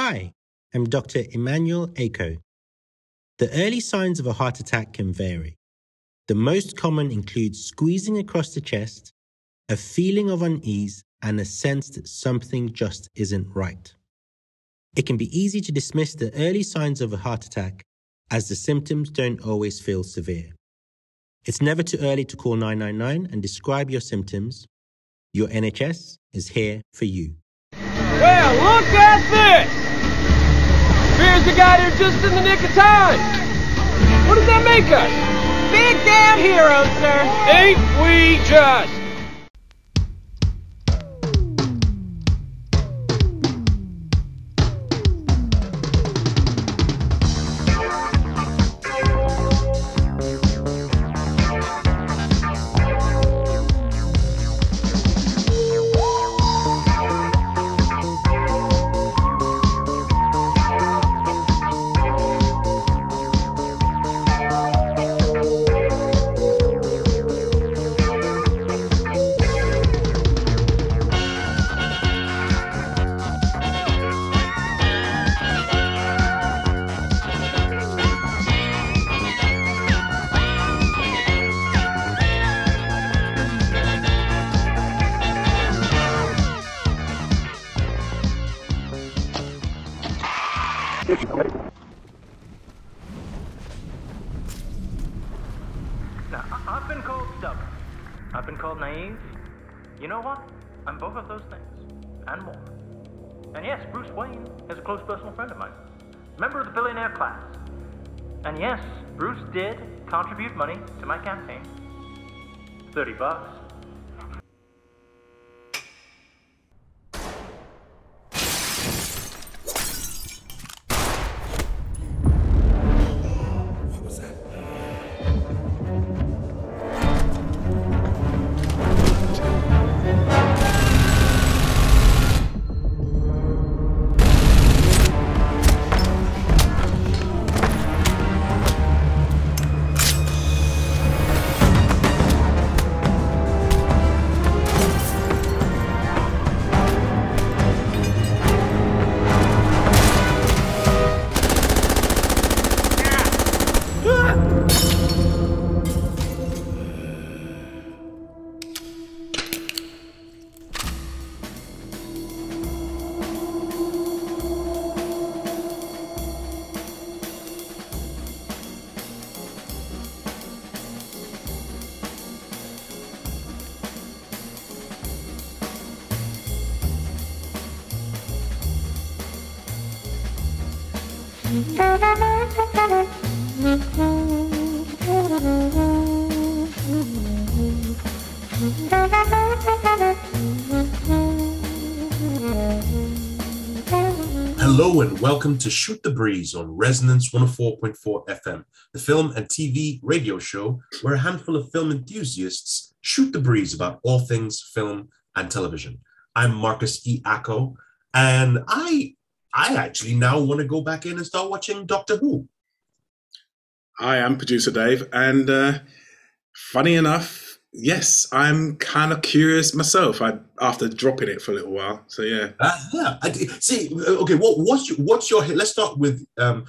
Hi, I'm Dr. Emmanuel Ako. The early signs of a heart attack can vary. The most common include squeezing across the chest, a feeling of unease, and a sense that something just isn't right. It can be easy to dismiss the early signs of a heart attack as the symptoms don't always feel severe. It's never too early to call 999 and describe your symptoms. Your NHS is here for you. Well, look at this! Here's the guy here just in the nick of time. What does that make us? Big damn heroes, sir. Ain't we just? Bruce Wayne is a close personal friend of mine, member of the billionaire class. And yes, Bruce did contribute money to my campaign. 30 bucks. Welcome to Shoot the Breeze on Resonance 104.4 FM, the film and TV radio show where a handful of film enthusiasts shoot the breeze about all things film and television. I'm Marcus E. Acko, and I I actually now want to go back in and start watching Doctor Who. Hi, I'm producer Dave, and uh, funny enough, yes, I'm kind of curious myself. I after dropping it for a little while, so yeah. Uh, yeah, I, see. Okay, what, what's your, what's your? Let's start with um,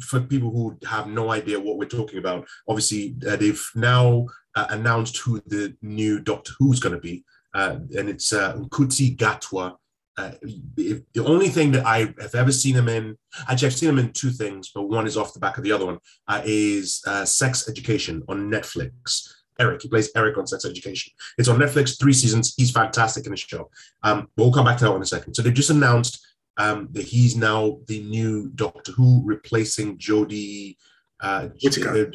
for people who have no idea what we're talking about. Obviously, uh, they've now uh, announced who the new Doctor Who's going to be, uh, and it's uh, Ncuti Gatwa. Uh, if, the only thing that I have ever seen him in, actually, I've seen him in two things, but one is off the back of the other one, uh, is uh, Sex Education on Netflix. Eric, he plays Eric on Sex Education. It's on Netflix, three seasons. He's fantastic in the show. Um, we'll come back to that one in a second. So they've just announced um, that he's now the new Doctor Who, replacing Jodie. Uh, Whittaker.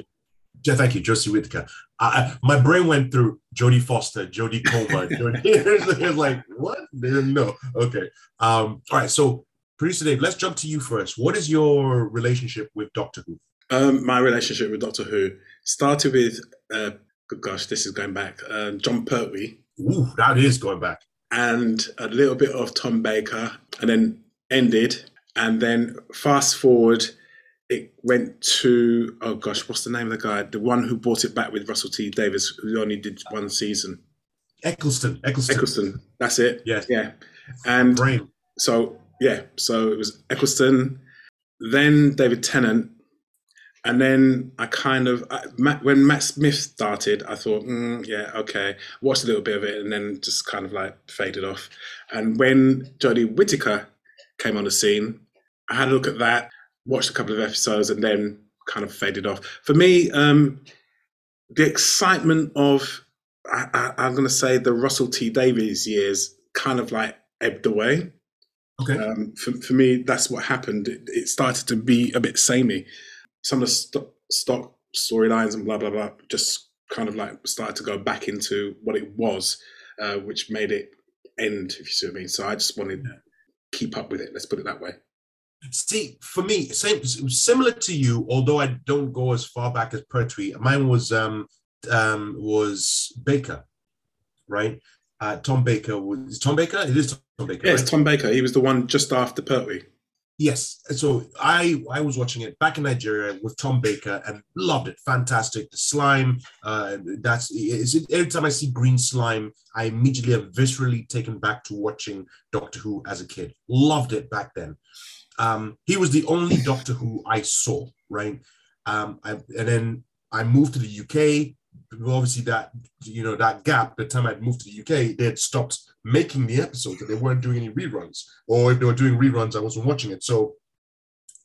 yeah, thank you, Josie Whittaker. I, my brain went through Jodie Foster, Jodie Comer. Jodie, it was like, what? No. Okay. Um, all right. So, producer Dave, let's jump to you first. What is your relationship with Doctor Who? Um, my relationship with Doctor Who started with, uh, good gosh, this is going back, uh, Jon Pertwee Ooh, that is going back. and a little bit of Tom Baker, and then ended. And then fast forward, it went to, oh gosh, what's the name of the guy? The one who brought it back with Russell T Davies, who only did one season. Eccleston. Eccleston. Eccleston, that's it. Yes. Yeah. And Brain. so Yeah, so it was Eccleston, then David Tennant, and then I kind of I, Matt, when Matt Smith started, I thought, mm, yeah, okay, watched a little bit of it, and then just kind of like faded off. And when Jodie Whittaker came on the scene, I had a look at that, watched a couple of episodes, and then kind of faded off. For me, um, the excitement of I, I, I'm going to say the Russell T Davies years kind of like ebbed away. Okay. Um, for, for me, that's what happened. It, it started to be a bit samey. Some of the st- stock storylines and blah blah blah just kind of like started to go back into what it was, uh, which made it end. If you see what I mean. So I just wanted to keep up with it. Let's put it that way. See, for me, same similar to you, although I don't go as far back as Pertwee. Mine was um um was Baker, right? Uh, Tom Baker was Tom Baker. It is Tom Baker. Yeah, it's right? Tom Baker. He was the one just after Pertwee. Yes. So I I was watching it back in Nigeria with Tom Baker and loved it. Fantastic. The slime. Uh, that's is it, every time I see green slime, I immediately am viscerally taken back to watching Doctor Who as a kid. Loved it back then. Um, he was the only Doctor Who I saw. Right. Um, I, and then I moved to the UK. Obviously, that you know that gap. The time I moved to the UK, they had stopped making the episodes, and they weren't doing any reruns. Or if they were doing reruns, I wasn't watching it. So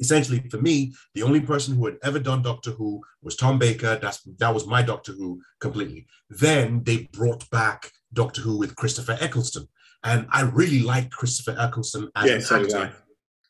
essentially, for me, the only person who had ever done Doctor Who was Tom Baker. That's that was my Doctor Who completely. Then they brought back Doctor Who with Christopher Eccleston, and I really liked Christopher Eccleston as Yeah, an so actor.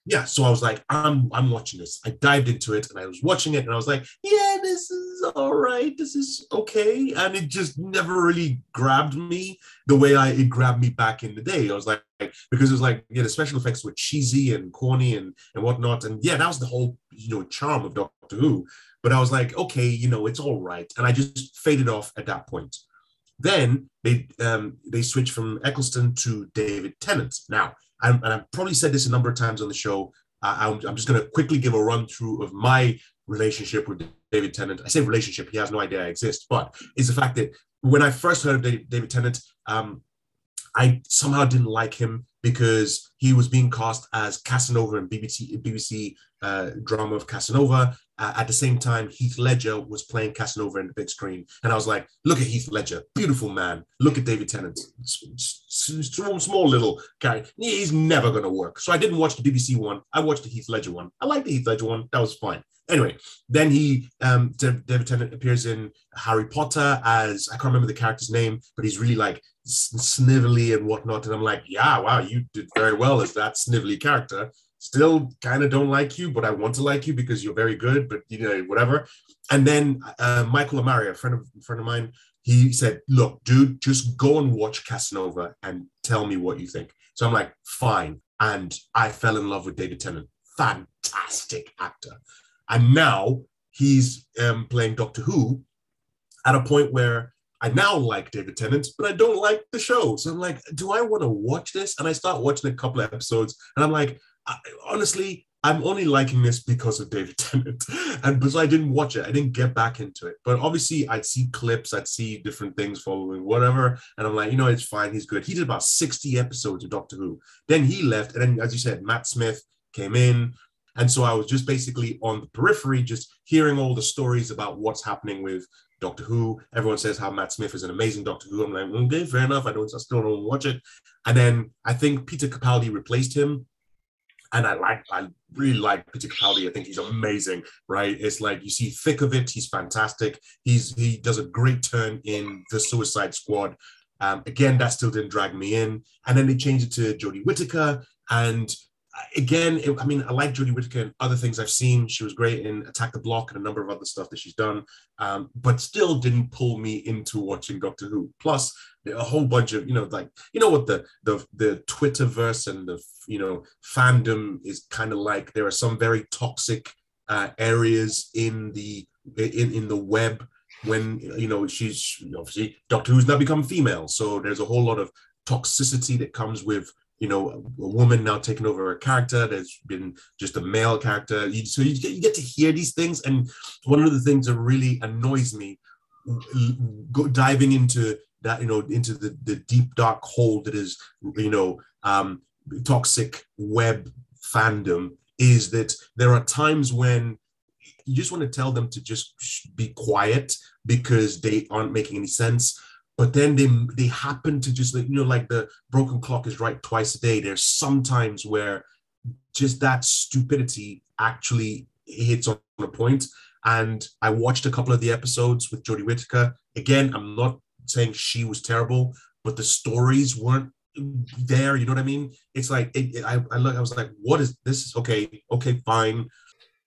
Yeah so i was like i'm i'm watching this. I dived into it and i was watching it and i was like yeah this is all right. This is okay. And it just never really grabbed me the way i it grabbed me back in the day. I was like because it was like yeah the special effects were cheesy and corny and and whatnot. And yeah that was the whole you know charm of doctor who. But i was like okay you know it's all right. And i just faded off at that point. Then they um, they switched from Eccleston to David Tennant. Now, I'm, and I've probably said this a number of times on the show. I'm, I'm just going to quickly give a run through of my relationship with David Tennant. I say relationship; he has no idea I exist, but it's the fact that when I first heard of David, David Tennant, um, I somehow didn't like him because he was being cast as Casanova in BBC BBC uh, drama of Casanova. Uh, at the same time, Heath Ledger was playing Casanova in the big screen, and I was like, "Look at Heath Ledger, beautiful man. Look at David Tennant, small, small little guy. He's never going to work." So I didn't watch the BBC one. I watched the Heath Ledger one. I liked the Heath Ledger one. That was fine. Anyway, then he, um, David Tennant appears in Harry Potter as I can't remember the character's name, but he's really like snivelly and whatnot. And I'm like, yeah, wow, you did very well as that snivelly character. Still kind of don't like you, but I want to like you because you're very good, but you know, whatever. And then uh, Michael Amaria, a friend of a friend of mine, he said, look, dude, just go and watch Casanova and tell me what you think. So I'm like, fine. And I fell in love with David Tennant. Fantastic actor. And now he's um, playing Doctor Who at a point where I now like David Tennant, but I don't like the show. So I'm like, do I want to watch this? And I start watching a couple of episodes, and I'm like, I, honestly, I'm only liking this because of David Tennant. And because I didn't watch it, I didn't get back into it. But obviously, I'd see clips, I'd see different things following, whatever. And I'm like, you know, it's fine. He's good. He did about 60 episodes of Doctor Who. Then he left. And then, as you said, Matt Smith came in. And so I was just basically on the periphery, just hearing all the stories about what's happening with Doctor Who. Everyone says how Matt Smith is an amazing Doctor Who. I'm like, okay, fair enough. I don't, I still don't watch it. And then I think Peter Capaldi replaced him. And I like, I really like Peter Capaldi. I think he's amazing, right? It's like you see thick of it. He's fantastic. He's he does a great turn in the Suicide Squad. Um, again, that still didn't drag me in. And then they changed it to Jodie Whittaker, and again, it, I mean, I like Judy Whittaker and other things I've seen. She was great in Attack the Block and a number of other stuff that she's done, um, but still didn't pull me into watching Doctor Who. Plus, a whole bunch of you know, like you know what the the the Twitterverse and the you know fandom is kind of like. There are some very toxic uh, areas in the in in the web when you know she's obviously Doctor Who's now become female, so there's a whole lot of toxicity that comes with you know a woman now taking over a character that's been just a male character. You, so you get, you get to hear these things. And one of the things that really annoys me go, diving into that you know into the, the deep dark hole that is you know um toxic web fandom is that there are times when you just want to tell them to just be quiet because they aren't making any sense but then they they happen to just like you know like the broken clock is right twice a day. There's sometimes where just that stupidity actually hits on a point. And i watched a couple of the episodes with jodie whittaker. Again i'm not saying she was terrible but the stories weren't there you know what i mean? It's like it, it, I, I look i was like what is this? Okay okay fine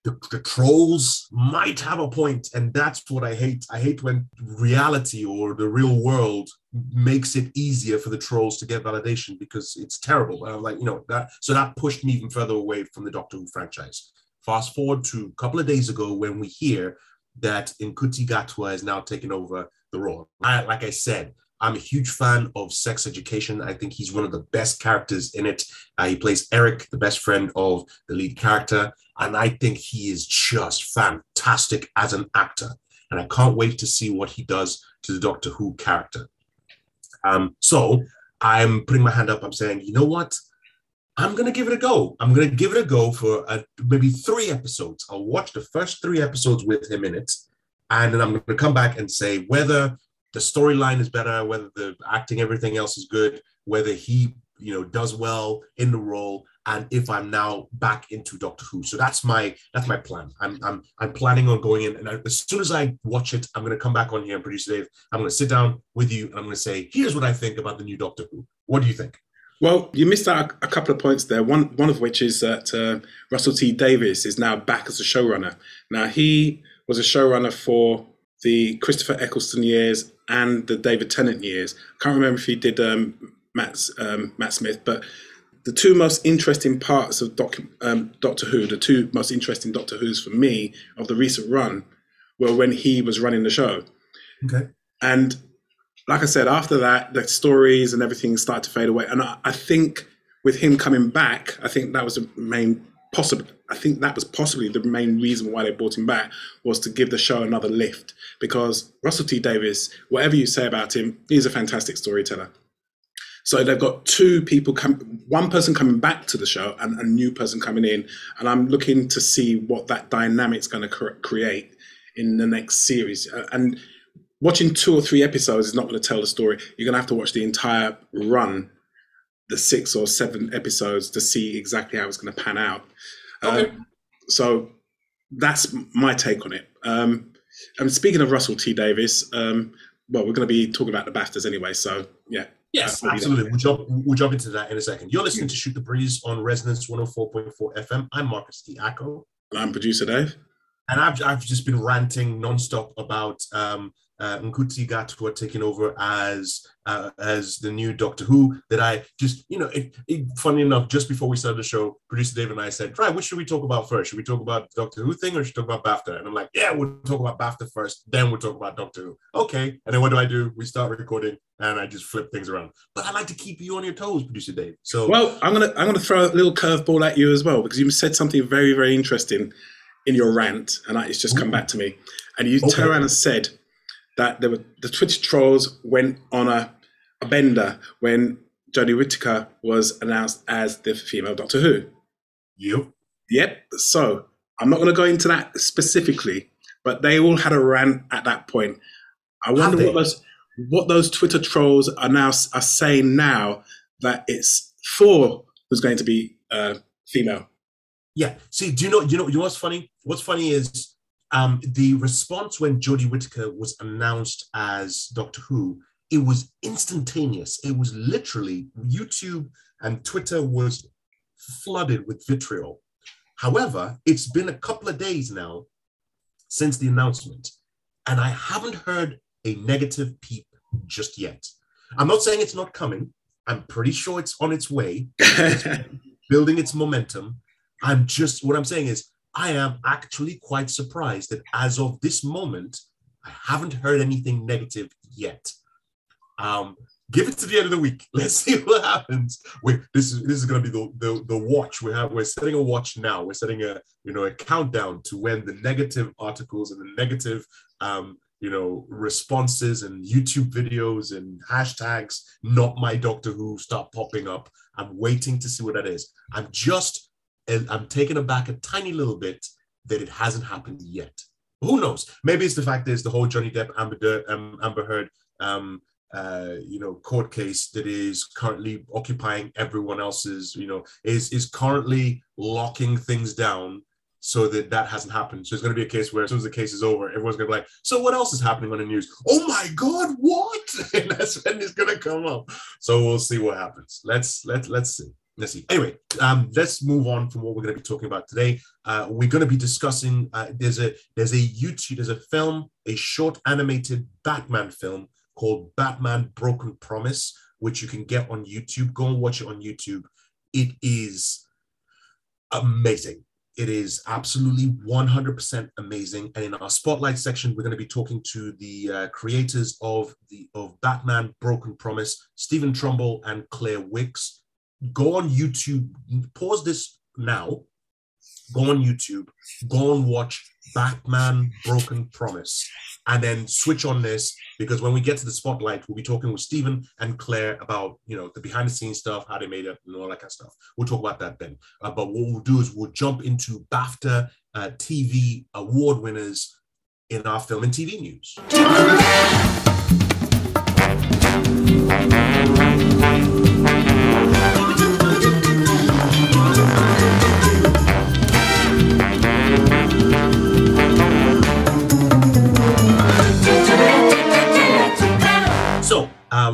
the, the trolls might have a point and that's what i hate. I hate when reality or the real world makes it easier for the trolls to get validation because it's terrible. And i'm like you know that so that pushed me even further away from the doctor who franchise. Fast forward to a couple of days ago when we hear that Ncuti Gatwa is now taking over the role. I, like i said I'm a huge fan of Sex Education. I think he's one of the best characters in it. Uh, he plays Eric, the best friend of the lead character. And I think he is just fantastic as an actor. And I can't wait to see what he does to the Doctor Who character. Um, so I'm putting my hand up. I'm saying, you know what? I'm going to give it a go. I'm going to give it a go for uh, maybe three episodes. I'll watch the first three episodes with him in it. And then I'm going to come back and say whether the storyline is better, whether the acting, everything else is good, whether he, you know, does well in the role, and if I'm now back into Doctor Who. So that's my that's my plan. I'm I'm I'm planning on going in, and I, as soon as I watch it, I'm going to come back on here and produce Dave. I'm going to sit down with you, and I'm going to say, here's what I think about the new Doctor Who. What do you think? Well, you missed out a couple of points there. One one of which is that uh, Russell T Davies is now back as a showrunner. Now he was a showrunner for the Christopher Eccleston years and the David Tennant years. I can't remember if he did um, Matt's, um, Matt Smith, but the two most interesting parts of Doc, um, Doctor Who, the two most interesting Doctor Who's for me of the recent run, were when he was running the show. Okay. And like I said, after that, the stories and everything started to fade away. And I, I think with him coming back, I think that was the main possible. I think that was possibly the main reason why they brought him back was to give the show another lift. Because Russell T Davies, whatever you say about him, he's a fantastic storyteller. So they've got two people come, one person coming back to the show and a new person coming in, and I'm looking to see what that dynamic's going to create in the next series. Uh, and watching two or three episodes is not going to tell the story. You're going to have to watch the entire run, the six or seven episodes, to see exactly how it's going to pan out. Okay. Um, so that's my take on it. Um, and speaking of Russell T Davies, um, well, we're going to be talking about the BAFTAs anyway. So yeah. Yes, absolutely. We'll jump, we'll jump into that in a second. You're listening to Shoot the Breeze on Resonance 104.4 FM. I'm Marcus the Acco. I'm producer Dave. And I've, I've just been ranting nonstop about um, uh, Ncuti Gatwa taking over as uh, as the new Doctor Who. That I just, you know, it, it, funny enough, just before we started the show, producer David and I said, "Right, what should we talk about first? Should we talk about Doctor Who thing, or should we talk about BAFTA?" And I'm like, "Yeah, we'll talk about BAFTA first, then we'll talk about Doctor Who." Okay, and then what do I do? We start recording, and I just flip things around. But I like to keep you on your toes, producer Dave. So, well, I'm gonna I'm gonna throw a little curveball at you as well because you said something very very interesting in your rant, and it's just come back to me. And you okay. turned around and said that there were the Twitter trolls went on a, a bender when Jodie Whittaker was announced as the female Doctor Who. Yep. Yep. So I'm not going to go into that specifically, but they all had a rant at that point. I wonder what those what those Twitter trolls are now are saying now that it's Thor who's going to be uh, female. Yeah. See, do you know? You know? You know what's funny? What's funny is um, the response when Jodie Whittaker was announced as Doctor Who, it was instantaneous. It was literally YouTube and Twitter was flooded with vitriol. However, it's been a couple of days now since the announcement, and I haven't heard a negative peep just yet. I'm not saying it's not coming. I'm pretty sure it's on its way, it's building its momentum. I'm just what I'm saying is I am actually quite surprised that as of this moment, I haven't heard anything negative yet. Um, give it to the end of the week. Let's see what happens. Wait, this is this is going to be the, the the watch. We have we're setting a watch now. We're setting a you know a countdown to when the negative articles and the negative um, you know, responses and YouTube videos and hashtags, not my Doctor Who, start popping up. I'm waiting to see what that is. I'm just, I'm taken aback a tiny little bit that it hasn't happened yet. Who knows? Maybe it's the fact that it's the whole Johnny Depp Amber, um, Amber Heard, um, uh, you know, court case that is currently occupying everyone else's, you know, is is currently locking things down so that that hasn't happened. So it's going to be a case where as soon as the case is over, everyone's going to be like, "So what else is happening on the news? Oh my God, what?" And that's when it's going to come up. So we'll see what happens. Let's let's let's see. Let's see. Anyway, um, let's move on from what we're going to be talking about today. Uh, we're going to be discussing. Uh, there's a there's a YouTube there's a film, a short animated Batman film called Batman Broken Promise, which you can get on YouTube. Go and watch it on YouTube. It is amazing it is absolutely 100% amazing. And in our spotlight section, we're going to be talking to the uh, creators of the of Batman: Broken Promise, Stephen Trumbull and Claire Wicks. Go on YouTube. Pause this now. Go on YouTube. Go and watch Batman: Broken Promise and then switch on this because when we get to the spotlight, we'll be talking with Stephen and Claire about you know the behind the scenes stuff, how they made it, and all that kind of stuff. We'll talk about that then. Uh, but what we'll do is we'll jump into BAFTA uh, TV award winners in our film and TV news.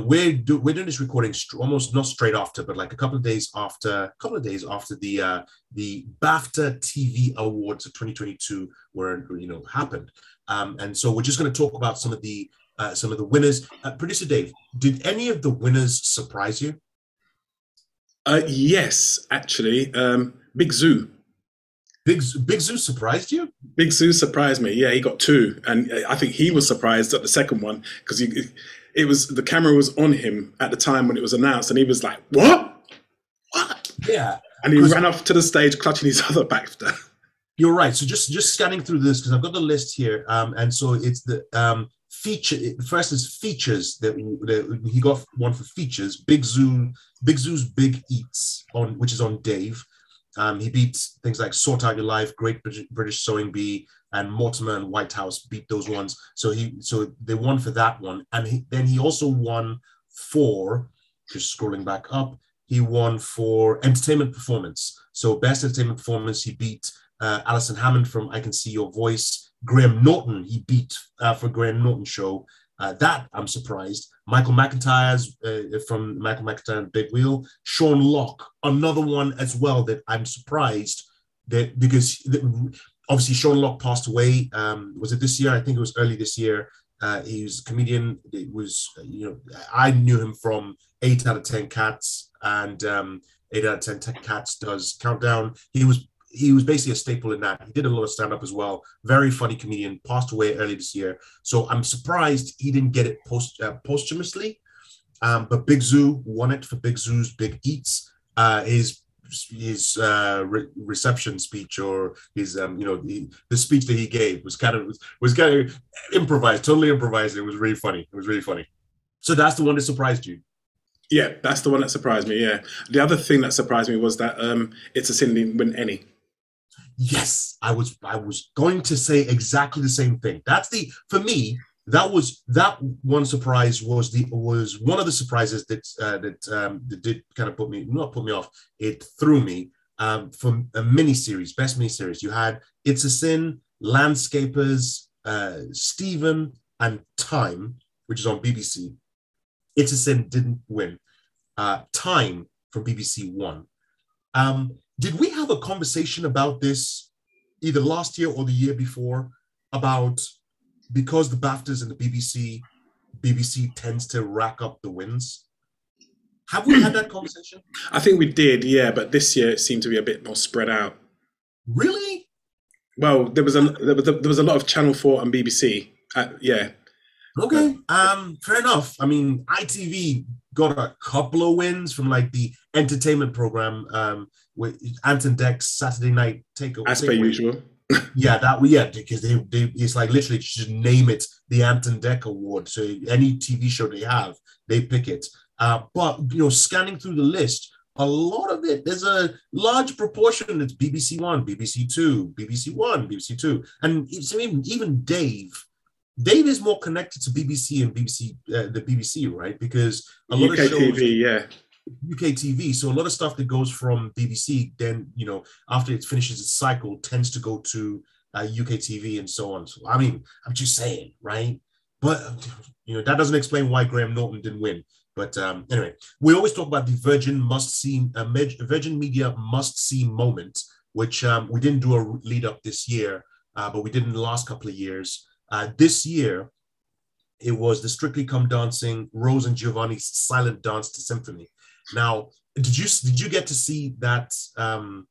We're do, we're doing this recording st- almost not straight after, but like a couple of days after, a couple of days after the uh, the BAFTA TV Awards of 2022 were you know happened, um, and so we're just going to talk about some of the uh, some of the winners. Uh, Producer Dave, did any of the winners surprise you? Uh, yes, actually, um, Big Zuu. Big Big Zuu surprised you? Big Zuu surprised me. Yeah, he got two, and I think he was surprised at the second one because he it was the camera was on him at the time when it was announced, and he was like, "What? What?" Yeah, and he ran off to the stage clutching his other BAFTA. You're right. So just just scanning through this because I've got the list here, um, and so it's the um, feature. First is features that, that he got one for features. Big Zuu, Big Zuu's Big Eats on which is on Dave. Um, he beats things like Sort Out Your Life, Great British Sewing Bee, and Mortimer and Whitehouse beat those ones. So he so they won for that one, and he, then he also won for just scrolling back up. He won for entertainment performance. So best entertainment performance, he beat uh, Alison Hammond from I Can See Your Voice. Graham Norton, he beat uh, for Graham Norton show. Uh, that I'm surprised. Michael McIntyre's uh, from Michael McIntyre and Big Wheel. Sean Lock, another one as well that I'm surprised that because obviously Sean Lock passed away. Um, was it this year? I think it was early this year. Uh, he was a comedian. It was you know I knew him from Eight Out of Ten Cats and um, Eight Out of Ten Cats does Countdown. He was he was basically a staple in that. He did a lot of stand up as well. Very funny comedian. Passed away early this year. So I'm surprised he didn't get it post uh, posthumously. Um, but Big Zuu won it for Big Zuu's Big Eats. Uh, his his uh, re- reception speech or his um, you know the, the speech that he gave was kind of was, was kind of improvised, totally improvised. It was really funny. It was really funny. So that's the one that surprised you. Yeah, that's the one that surprised me. Yeah, the other thing that surprised me was that um, it's a sin didn't win any. Yes, I was I was going to say exactly the same thing. That's the for me that was that one surprise was the was one of the surprises that uh, that um, that did kind of put me not put me off. It threw me um, from a mini series, best mini series. You had It's a Sin, Landscapers, uh, Stephen, and Time, which is on BBC. It's a Sin didn't win. Uh, Time from BBC won. Um, did we have a conversation about this either last year or the year before about because the BAFTAs and the BBC, BBC tends to rack up the wins. Have we had that conversation? I think we did, yeah, but this year it seemed to be a bit more spread out. Really? Well, there was a there was a, there was a lot of Channel Four and BBC. Uh, yeah. Okay. Um. Fair enough. I mean, ITV got a couple of wins from like the entertainment program. Um, with Ant and Dec's Saturday Night Takeover. As per usual yeah, that yeah, because they, they it's like literally just name it the Ant and Dec Award. So any TV show they have, they pick it. Uh, but you know, scanning through the list, a lot of it, there's a large proportion that's BBC One, BBC Two, BBC One, BBC Two, and it's even even Dave. Dave is more connected to BBC and BBC uh, the BBC, right? Because a lot UK of shows, TV, yeah. UK TV. So a lot of stuff that goes from BBC, then you know, after it finishes its cycle, tends to go to uh, UK TV and so on. So I mean, I'm just saying, right? But you know, that doesn't explain why Graham Norton didn't win. But um, anyway, we always talk about the Virgin must see, uh, Virgin Media must see moment, which um, we didn't do a lead up this year, uh, but we did in the last couple of years. Uh, this year, it was the Strictly Come Dancing Rose and Giovanni's Silent Dance to Symphony. Now, did you did you get to see that? Um,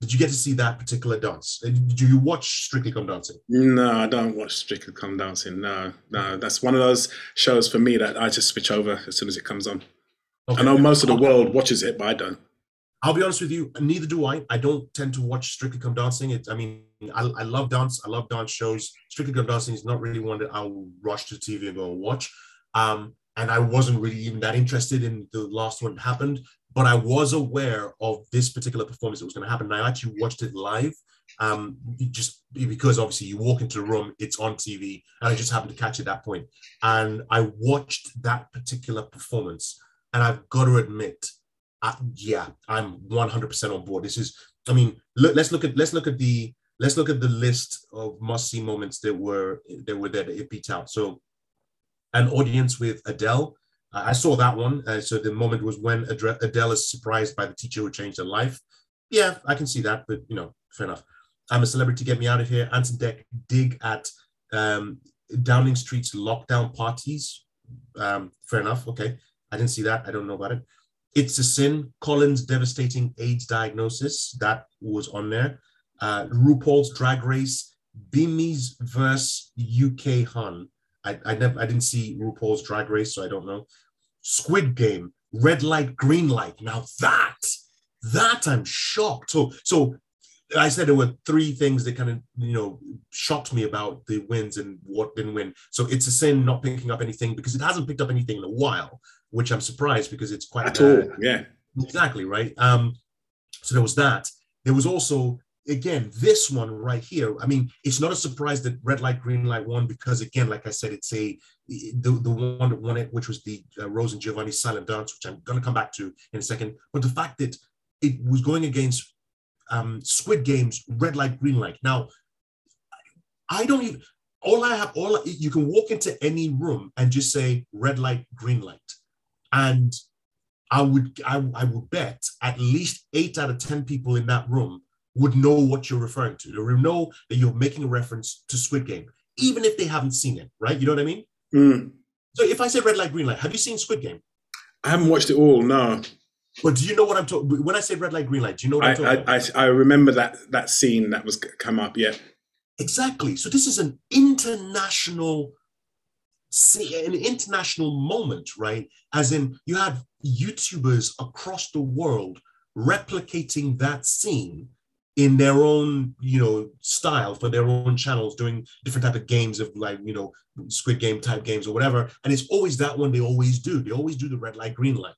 did you get to see that particular dance? Uh, Do you watch Strictly Come Dancing? No, I don't watch Strictly Come Dancing. No, no, that's one of those shows for me that I just switch over as soon as it comes on. I know most of the world watches it, but I don't. I'll be honest with you, neither do I. I don't tend to watch Strictly Come Dancing. It, I mean, I, I love dance. I love dance shows. Strictly Come Dancing is not really one that I'll rush to TV and go and watch. Um, and I wasn't really even that interested in the last one happened, but I was aware of this particular performance that was going to happen. And I actually watched it live, um, just because obviously you walk into the room, it's on TV, and I just happened to catch it at that point. And I watched that particular performance, and I've got to admit, yeah, I'm 100% on board. This is, I mean, look, let's look at let's look at the let's look at the list of must see moments that were that were there that it beat out. So, an audience with Adele. Uh, I saw that one. Uh, so the moment was when Adele is surprised by the teacher who changed her life. Yeah, I can see that, but you know, fair enough. I'm a celebrity. Get me out of here. Ant and Dec dig at um, Downing Street's lockdown parties. Um, fair enough. Okay, I didn't see that. I don't know about it. It's a Sin, Colin's devastating AIDS diagnosis. That was on there. Uh, RuPaul's Drag Race, Bimi's verse UK Hun. I, I never I didn't see RuPaul's Drag Race, so I don't know. Squid Game, Red Light, Green Light. Now that, that I'm shocked. So, so I said there were three things that kind of you know shocked me about the wins and what didn't win. So it's a sin not picking up anything because it hasn't picked up anything in a while, which I'm surprised because it's quite At all, yeah. exactly right. Um, so there was that. There was also again this one right here. I mean, it's not a surprise that red light, green light won because again, like I said, it's a the, the one that won it, which was the uh, Rose and Giovanni silent dance, which I'm going to come back to in a second. But the fact that it was going against um, Squid Games, red light, green light. Now, I don't even. All I have, all you can walk into any room and just say red light, green light, and I would, I, I would bet at least eight out of ten people in that room would know what you're referring to. They would know that you're making a reference to Squid Game, even if they haven't seen it. Right? You know what I mean? Mm. So if I say red light, green light, have you seen Squid Game? I haven't watched it all. No, But do you know what I'm talking? When I say red light, green light, do you know what I, I'm talking about? I, I, I remember that that scene that was come up. Yeah, Exactly. So this is an international, see, an international moment, right? As in, you have YouTubers across the world replicating that scene in their own, you know, style for their own channels, doing different type of games of like, you know, Squid Game type games or whatever. And it's always that one they always do. They always do the red light, green light.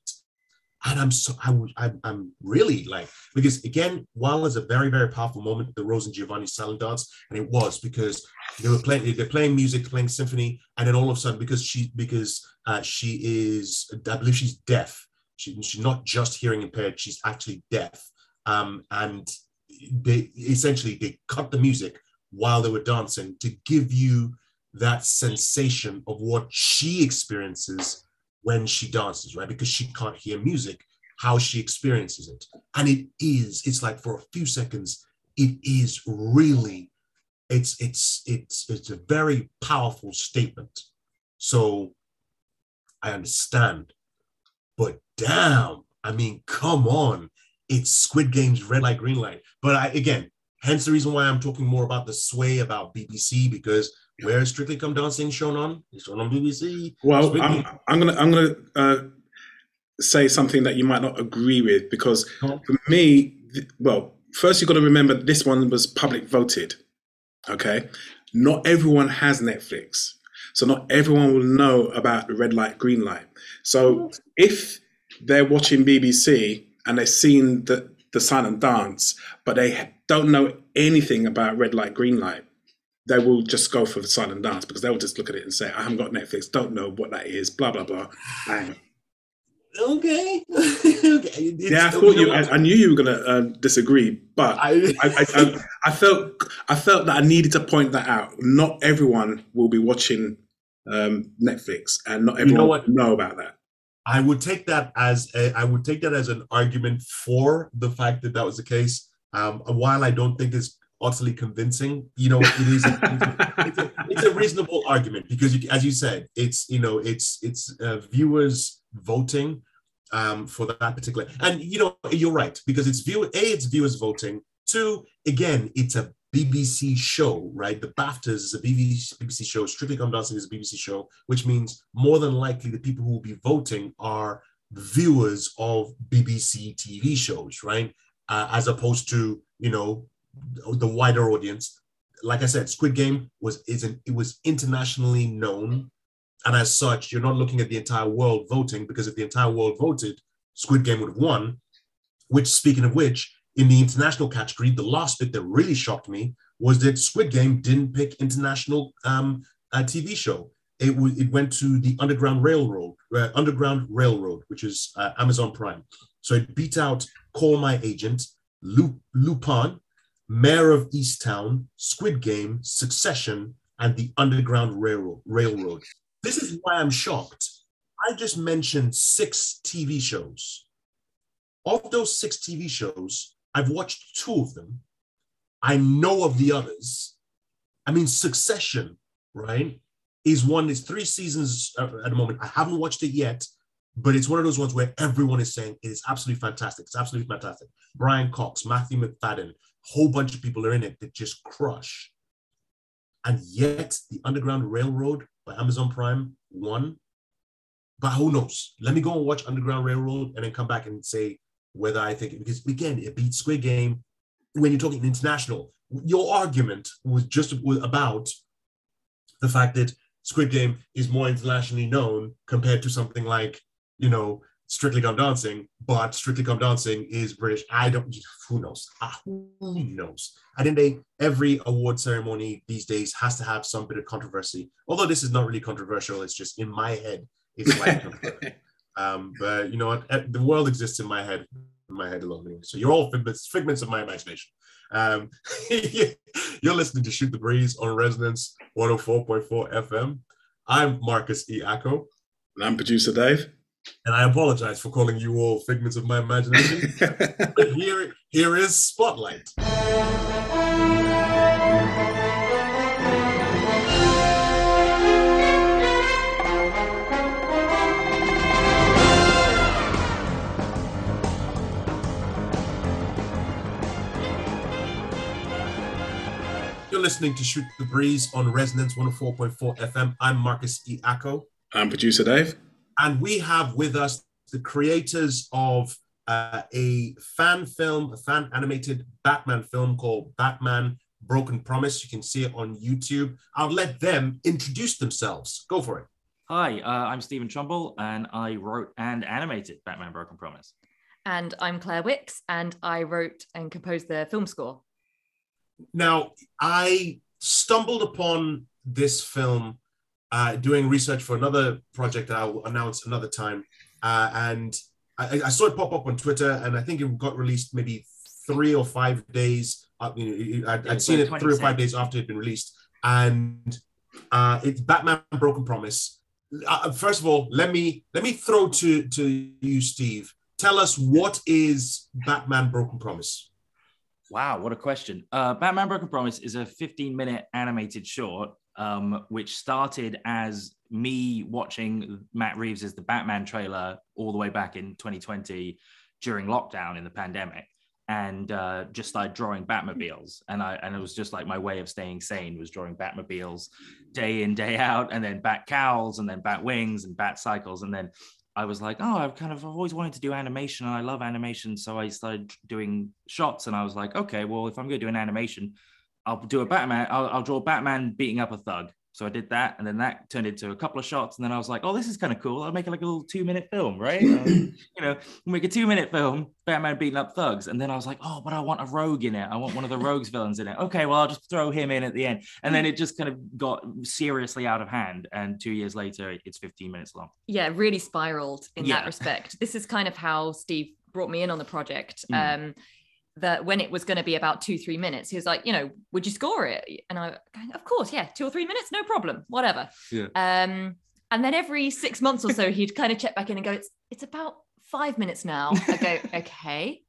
And I'm so I, would- I'm, I'm really like because again, while it's a very very powerful moment, the Rose and Giovanni silent dance, and it was because they were playing they're playing music, playing symphony, and then all of a sudden because she because uh, she is I believe she's deaf. She, she's not just hearing impaired; she's actually deaf. Um, and they essentially they cut the music while they were dancing to give you that sensation of what she experiences when she dances, right? Because she can't hear music, how she experiences it. And it is, it's like for a few seconds, it is really, it's it's it's it's a very powerful statement. So I understand. But damn, I mean, come on. It's Squid Game's red light, green light. But I again, hence the reason why I'm talking more about the sway about BBC, because where is Strictly Come Dancing shown on? It's shown on BBC. Well, I'm, I'm gonna I'm gonna uh, say something that you might not agree with because on. for me, th- well, first you've got to remember this one was public voted. Okay. Not everyone has Netflix. So not everyone will know about the red light, green light. So if they're watching BBC and they've seen the, the silent dance, but they don't know anything about red light, green light, they will just go for the silent dance because they'll just look at it and say, I haven't got Netflix, don't know what that is, blah, blah, blah. Bang. Okay. okay. Yeah, I thought you. I, I knew you were going to uh, disagree, but I, I, I, I, felt I felt that I needed to point that out. Not everyone will be watching um, Netflix, and not everyone you know, what? know about that. I would take that as a, I would take that as an argument for the fact that that was the case. Um, while I don't think it's utterly convincing, you know, it is a, it's, a, it's, a, reasonable argument because, you, as you said, it's you know, it's it's uh, viewers voting um, for that particular, and you know, you're right because it's view a it's viewers voting. Two, again, it's a BBC show, right? The BAFTAs is a BBC, BBC show. Strictly Come Dancing is a BBC show, which means more than likely the people who will be voting are viewers of BBC TV shows, right? Uh, as opposed to you know the wider audience. Like I said, Squid Game was is an, it was internationally known, and as such, you're not looking at the entire world voting because if the entire world voted, Squid Game would have won. Which, speaking of which, in the international category, the last bit that really shocked me was that Squid Game didn't pick international um, TV show. It, w- it went to the Underground Railroad, uh, Underground Railroad, which is uh, Amazon Prime. So it beat out Call My Agent, Lupin, Mare of Easttown, Squid Game, Succession, and the Underground Railroad. Railroad. This is why I'm shocked. I just mentioned six TV shows. Of those six TV shows, I've watched two of them. I know of the others. I mean, Succession, right, is one. It's three seasons uh, at the moment. I haven't watched it yet, but it's one of those ones where everyone is saying it is absolutely fantastic. It's absolutely fantastic. Brian Cox, Matthew Macfadyen, a whole bunch of people are in it that just crush. And yet, the Underground Railroad by Amazon Prime won. But who knows? Let me go and watch Underground Railroad and then come back and say whether I think because again it beats Squid Game. When you're talking international, your argument was just about the fact that Squid Game is more internationally known compared to something like you know Strictly Come Dancing, but Strictly Come Dancing is British. I don't. Who knows? Ah, who knows? I think they every award ceremony these days has to have some bit of controversy. Although this is not really controversial, it's just in my head. It's like Um, but you know what? Eh, the world exists in my head, in my head alone. So you're all figments, figments of my imagination. Um, you're listening to Shoot the Breeze on Resonance 104.4 FM. I'm Marcus E. Acko. And I'm producer Dave. And I apologize for calling you all figments of my imagination. but here, here is Spotlight. You're listening to Shoot the Breeze on Resonance 104.4 FM. I'm Marcus E. Acko. I'm producer Dave. And we have with us the creators of uh, a fan film, a fan animated Batman film called Batman Broken Promise. You can see it on YouTube. I'll let them introduce themselves. Go for it. Hi, uh, I'm Stephen Trumbull, and I wrote and animated Batman Broken Promise. And I'm Claire Wicks, and I wrote and composed the film score. Now, I stumbled upon this film uh, doing research for another project that I'll announce another time. Uh, and I, I, saw it pop up on Twitter, and I think it got released maybe three or five days. Uh, you know, I'd, I'd seen it three or five days after it had been released. And uh, it's Batman Broken Promise. Uh, first of all, let me let me throw to to you, Steve. Tell us what is Batman Broken Promise. Wow, what a question. Uh, Batman Broken Promise is a 15 minute animated short, um, which started as me watching Matt Reeves' as The Batman trailer all the way back in 2020 during lockdown in the pandemic. And uh, just started drawing Batmobiles, and I and it was just like my way of staying sane was drawing Batmobiles day in day out, and then Bat cowls, and then Bat wings, and Bat cycles, and then I was like, oh, I've kind of I've always wanted to do animation and I love animation. So I started doing shots and I was like, okay, well, if I'm going to do an animation, I'll do a Batman. I'll, I'll draw Batman beating up a thug. So I did that, and then that turned into a couple of shots, and then I was like, "Oh, this is kind of cool. I'll make it like a little two-minute film, right? Um, you know, make a two-minute film, Batman beating up thugs." And then I was like, "Oh, but I want a rogue in it. I want one of the rogues villains in it. Okay, well, I'll just throw him in at the end." And then it just kind of got seriously out of hand. And two years later, it's 15 minutes long. Yeah, really spiraled in Yeah. that respect. This is kind of how Steve brought me in on the project. Mm. Um, that when it was going to be about two, three minutes, he was like, you know, would you score it? And I, going, of course, yeah, two or three minutes, no problem, whatever. Yeah. Um, and then every six months or so, he'd kind of check back in and go, it's it's about five minutes now. I go, okay.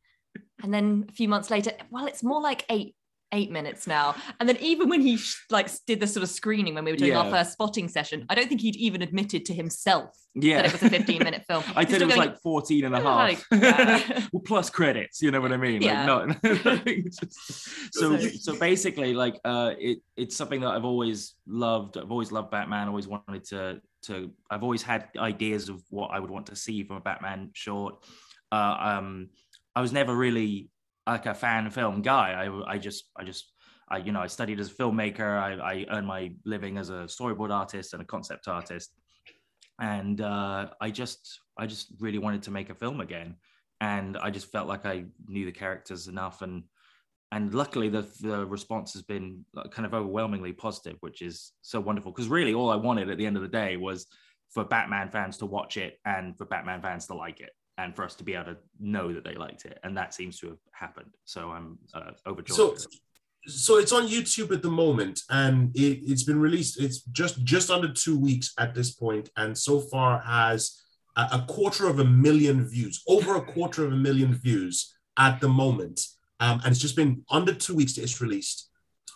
And then a few months later, well, it's more like eight eight minutes now. And then even when he like did the sort of screening when we were doing our first spotting session, I don't think he'd even admitted to himself Yeah. that it was a 15 minute film. I He's said it was going, like 14 and a Like, half. yeah. well, plus credits, you know what I mean? Yeah. Like, no. Just- so, So- so basically, like, uh, it, it's something that I've always loved. I've always loved Batman. Always wanted to, to, I've always had ideas of what I would want to see from a Batman short. Uh, um, I was never really like a fan film guy. I, I just, I just, I, you know, I studied as a filmmaker. I, I earned my living as a storyboard artist and a concept artist and uh, I just I just really wanted to make a film again, and I just felt like I knew the characters enough, and and luckily the the response has been kind of overwhelmingly positive, which is so wonderful. Because really, all I wanted at the end of the day was for Batman fans to watch it and for Batman fans to like it. And for us to be able to know that they liked it, and that seems to have happened. So I'm uh, overjoyed. So, so it's on YouTube at the moment, and it, it's been released. It's just just under two weeks at this point, and so far has a, a quarter of a million views, over a quarter of a million views at the moment, um, and it's just been under two weeks that it's released.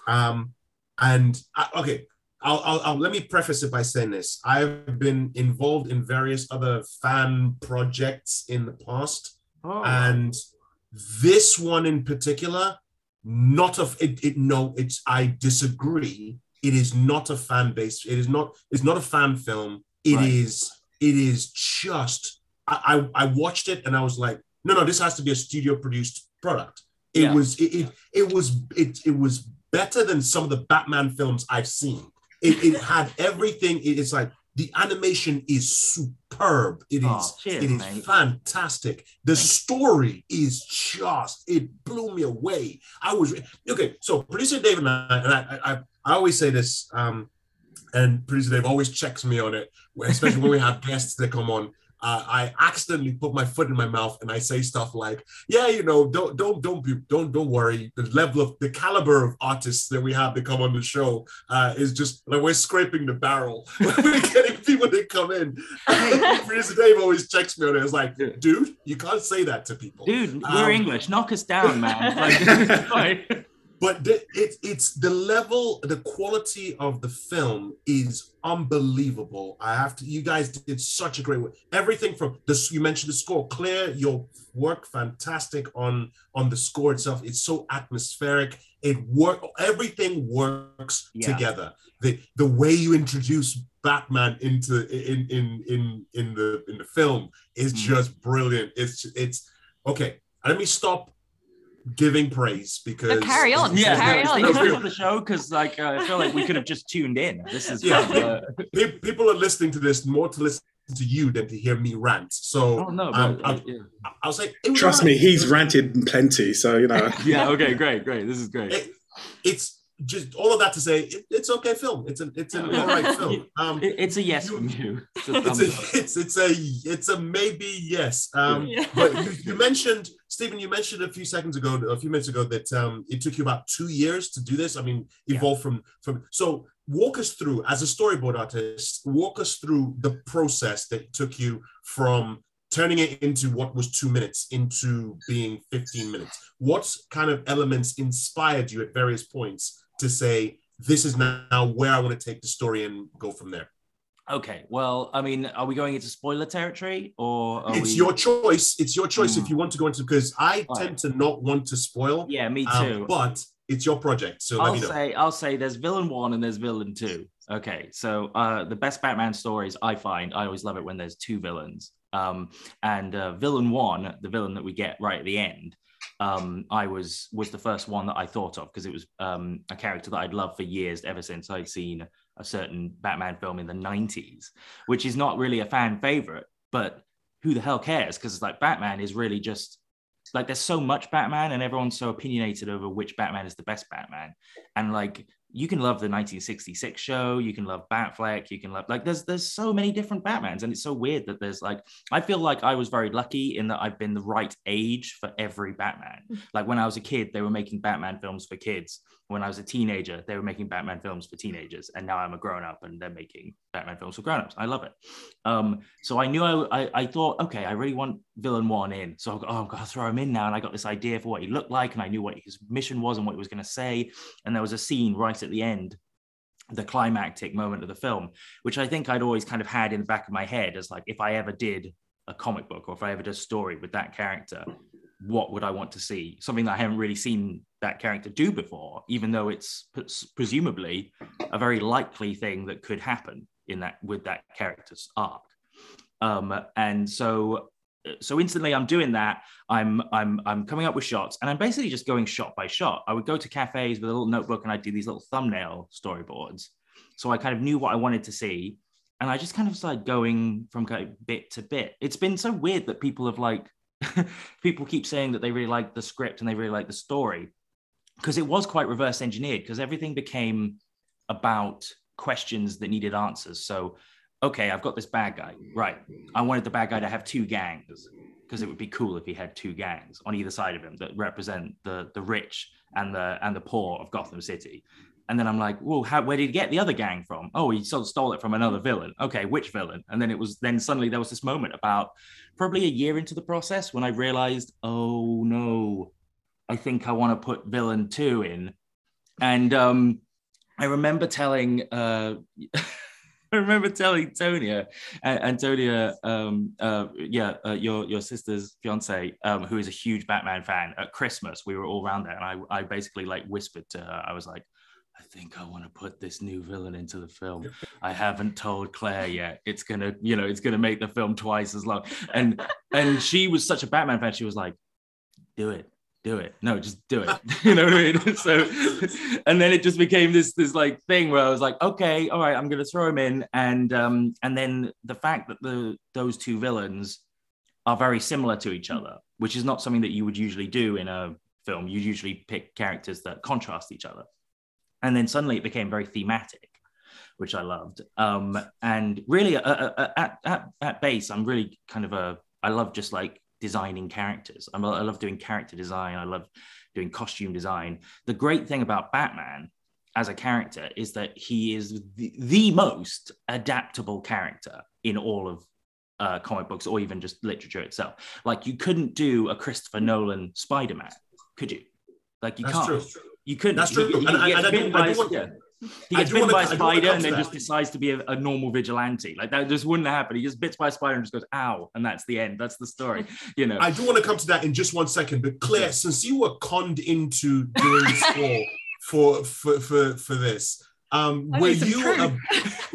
Um, and I, okay, I'll, I'll, I'll let me preface it by saying this: I've been involved in various other fan projects in the past Oh. and this one in particular not of it, it no it's i disagree it is not a fan base it is not it's not a fan film It is. Right. it is just I, I i watched it and i was like no no this has to be a studio produced product it Yeah. was it, it it was it it was better than some of the batman films i've seen it, it had everything. It is like the animation is superb. It is Oh, cheers, it is mate. fantastic. The story is just it blew me away. I was okay so producer david and i and i i, I always say this um and producer dave always checks me on it especially when we have guests that come on uh, I accidentally put my foot in my mouth and I say stuff like, "Yeah, you know, don't don't don't be don't don't worry. The level of the caliber of artists that we have that come on the show uh, is just like we're scraping the barrel. we're getting people that come in. Producer Dave always checks me on it. It's like, dude, you can't say that to people, Dude, Um, we're English. Knock us down, man. Like, like- but the, it, it's the level the quality of the film is unbelievable. I have to you guys did such a great work. Everything from this you mentioned the score. Claire your work fantastic on on the score itself. It's so atmospheric. It work everything works Yeah. together. The the way you introduce batman into in in in in the in the film is Mm. just brilliant. It's it's okay let me stop giving praise because carry on. yeah, Carry on. it's the the show because like uh, I feel like we could have just tuned in. This is Yeah. uh, people are listening to this more to listen to you than to hear me rant. So oh no, but, um, uh, I, yeah. I was like, was Trust alright. me, he's ranted plenty. So you know, yeah, okay, great, great. This is great. It- it's just all of that to say it, it's okay film. It's an it's an all right film. Um, It- it's a yes from you. It's a it's a it's a it's a maybe yes. Um, Yeah. but you, you mentioned Stephen. You mentioned a few seconds ago, a few minutes ago, that um, it took you about two years to do this. I mean, evolve from from. So walk us through as a storyboard artist. Walk us through the process that took you from turning it into what was two minutes into being 15 minutes. What kind of elements inspired you at various points to say this is now where I want to take the story and go from there? Okay, well, I mean, are we going into spoiler territory or are it's we... your choice. It's your choice if Hmm. you want to go into because I tend to not want to spoil. Yeah, me um, too. but it's your project, so I'll me know. say I'll say there's villain one and there's villain two. Okay, so uh, the best Batman stories I find I always love it when there's two villains. Um, and uh, villain one, the villain that we get right at the end, um, I was was the first one that I thought of because it was um, a character that I'd loved for years ever since I'd seen a certain Batman film in the 90s, which is not really a fan favorite, but who the hell cares? Because like Batman is really just like there's so much Batman and everyone's so opinionated over which Batman is the best Batman. And like you can love the 1966 show, you can love Batfleck, you can love like there's there's so many different Batmans, and it's so weird that there's like I feel like I was very lucky in that I've been the right age for every Batman. Mm. Like when I was a kid, they were making Batman films for kids. When I was a teenager, they were making Batman films for teenagers, and now I'm a grown up and they're making Batman films for grown ups. I love it. Um, so I knew I, I I thought okay, I really want villain one in, so I go, oh, got to throw him in now, and I got this idea for what he looked like, and I knew what his mission was and what he was to say, and there was a scene right at the end the climactic moment of the film which i think i'd always kind of had in the back of my head as like if i ever did a comic book or if i ever did a story with that character what would i want to see something that i haven't really seen that character do before even though it's presumably a very likely thing that could happen in that with that character's arc um, and so so instantly I'm doing that. I'm I'm I'm coming up with shots, and I'm basically just going shot by shot. I would go to cafes with a little notebook, and I'd do these little thumbnail storyboards. So I kind of knew what I wanted to see, and I just kind of started going from kind of bit to bit. It's been so weird that people have like people keep saying that they really like the script and they really like the story because it was quite reverse engineered because everything became about questions that needed answers. So okay, I've got this bad guy. Right. I wanted the bad guy to have two gangs because it would be cool if he had two gangs on either side of him that represent the the rich and the and the poor of Gotham City. And then I'm like, well, how, where did he get the other gang from? Oh, he sort of stole it from another villain. Okay, which villain? And then it was then suddenly there was this moment about probably a year into the process when I realized, oh no, I think I want to put villain two in. And um, I remember telling uh, I remember telling Tonia, uh, Antonia, um, uh, yeah, uh, your your sister's fiance, um, who is a huge Batman fan. At Christmas, we were all around there, and I I basically like whispered to her. I was like, I think I want to put this new villain into the film. I haven't told Claire yet. It's gonna, you know, it's gonna make the film twice as long. And and she was such a Batman fan. She was like, do it do it. No, just do it. you know what I mean? So, and then it just became this this like thing where I was like, okay, all right, I'm gonna throw him in, and um, and then the fact that the those two villains are very similar to each other, which is not something that you would usually do in a film. You usually pick characters that contrast each other, and then suddenly it became very thematic. Which I loved, um, and really uh, uh, at, at at base, I'm really kind of a I love just like designing characters. I'm, I love doing character design. I love doing costume design. The great thing about Batman as a character is that he is the, the most adaptable character in all of uh, comic books or even just literature itself. Like you couldn't do a Christopher Nolan Spider-Man, could you? Like you That's can't. true. You couldn't. That's He- true. he And I- gets and I do- bitten I by do a- want- yeah. He gets bitten by a I spider and to then just decides to be a, a normal vigilante. Like that just wouldn't happen. He just bits by a spider and just goes, ow. And that's the end. That's the story. You know. I do want to come to that in just one second, but Claire, since you were conned into doing the score for for for for this, um, I were you? A,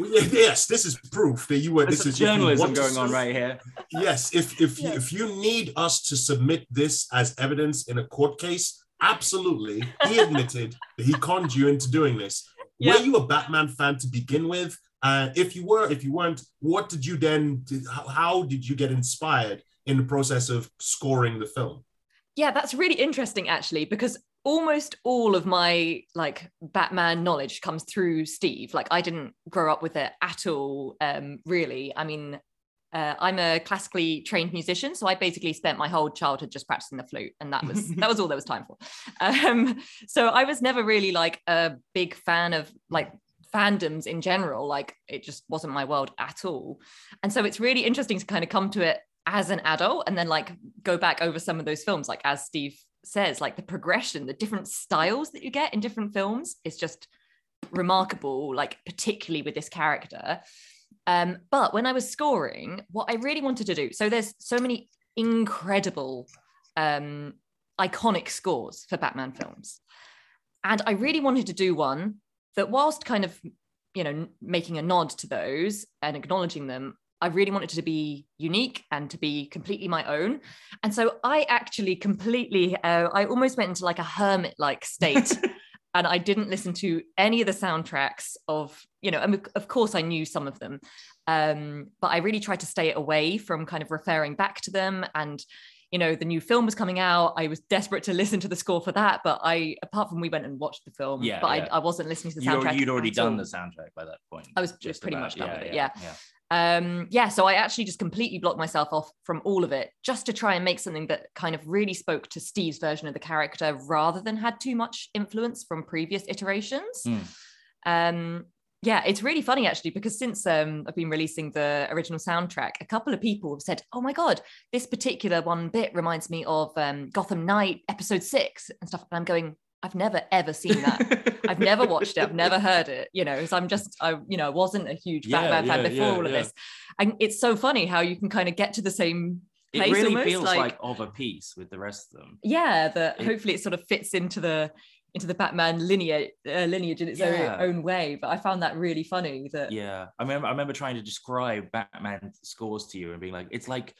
yes, this is proof that you were. There's This is journalism going on right here. Yes, if if you Yeah. if you need us to submit this as evidence in a court case, absolutely. He admitted that he conned you into doing this. Yeah. Were you a Batman fan to begin with? Uh, if you were, if you weren't, what did you then? How, how did you get inspired in the process of scoring the film? Yeah, that's really interesting actually, because almost all of my like Batman knowledge comes through Steve. Like I didn't grow up with it at all, um, really. I mean, uh, I'm a classically trained musician, so I basically spent my whole childhood just practicing the flute, and that was that was all there was time for. Um, so I was never really like a big fan of like fandoms in general. Like it just wasn't my world at all. And so it's really interesting to kind of come to it as an adult and then like go back over some of those films, like as Steve says, like the progression, the different styles that you get in different films is just remarkable, like particularly with this character. Um, but when I was scoring, what I really wanted to do, so there's so many incredible, um, iconic scores for Batman films. And I really wanted to do one that, whilst kind of, you know, making a nod to those and acknowledging them, I really wanted to be unique and to be completely my own. And so I actually completely, uh, I almost went into like a hermit like state. and I didn't listen to any of the soundtracks of, you know, and of course I knew some of them. Um, but I really tried to stay away from kind of referring back to them. And, you know, the new film was coming out. I was desperate to listen to the score for that. But I, apart from we went and watched the film, Yeah, but yeah. I, I wasn't listening to the soundtrack. you'd already done all. the soundtrack by that point. I was Just pretty about. much done Yeah, with it. yeah. Um, yeah. So I actually just completely blocked myself off from all of it just to try and make something that kind of really spoke to Steve's version of the character rather than had too much influence from previous iterations. Mm. Um, yeah, it's really funny actually because since um, I've been releasing the original soundtrack, a couple of people have said, "Oh my god, this particular one bit reminds me of um, Gotham Knight episode six and stuff." And I'm going, "I've never ever seen that. I've never watched it. I've never heard it. You know, so I'm just, I, you know, wasn't a huge Yeah, Batman fan before yeah, all of yeah. this. And it's so funny how you can kind of get to the same It really almost, feels like- like, of a piece with the rest of them. yeah that It- hopefully it sort of fits into the into the batman lineage uh, lineage in its Yeah. own, own way but i found that really funny that Yeah, I remember. I remember trying to describe Batman scores to you and being like, it's like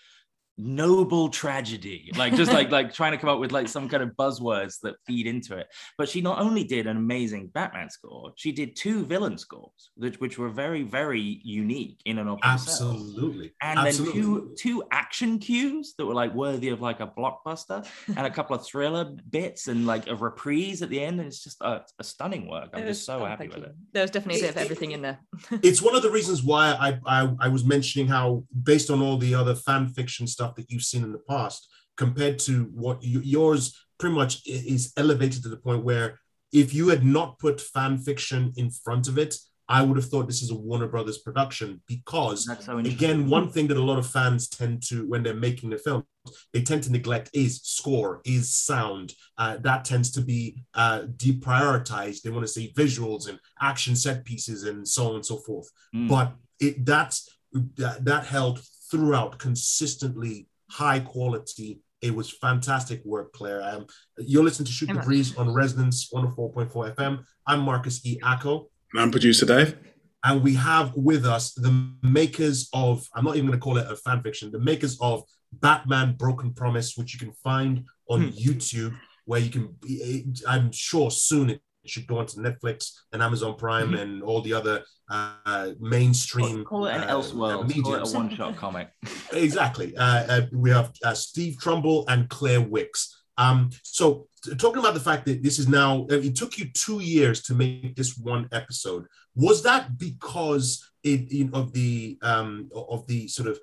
noble tragedy, like just like like trying to come up with like some kind of buzzwords that feed into it. But she not only did an amazing Batman score, she did two villain scores, which which were very very unique in and of themselves. Absolutely. And Absolutely. then two two action cues that were like worthy of like a blockbuster, and a couple of thriller bits, and like a reprise at the end. And it's just a, a stunning work. I'm was- just so oh, happy with you. it. there was definitely a bit of It- it- everything in there it's one of the reasons why I, I I was mentioning how based on all the other fan fiction stuff that you've seen in the past, compared to what you, yours pretty much is elevated to the point where if you had not put fan fiction in front of it, I would have thought this is a Warner Brothers production because so again, one thing that a lot of fans tend to, when they're making the film, they tend to neglect is score, is sound. Uh, that tends to be uh, deprioritized. They want to see visuals and action set pieces and so on and so forth. Mm. But it that's that, that held throughout consistently high quality. It was fantastic work, Claire. Um, you're listening to Shoot the Breeze on Resonance 104.4 FM. I'm Marcus E. Acko. I'm producer Dave. And we have with us the makers of, I'm not even going to call it a fan fiction, the makers of Batman Broken Promise, which you can find on Hmm. YouTube, where you can, be, I'm sure soon it should go onto Netflix and Amazon Prime and all the other uh, mainstream. Call it an uh. Call it a one-shot comic. Exactly. Uh, uh, we have uh, Steve Trumbull and Claire Wicks. Um, so, talking about the fact that this is now, uh, it took you two years to make this one episode. Was that because it you know, of the um, of the sort of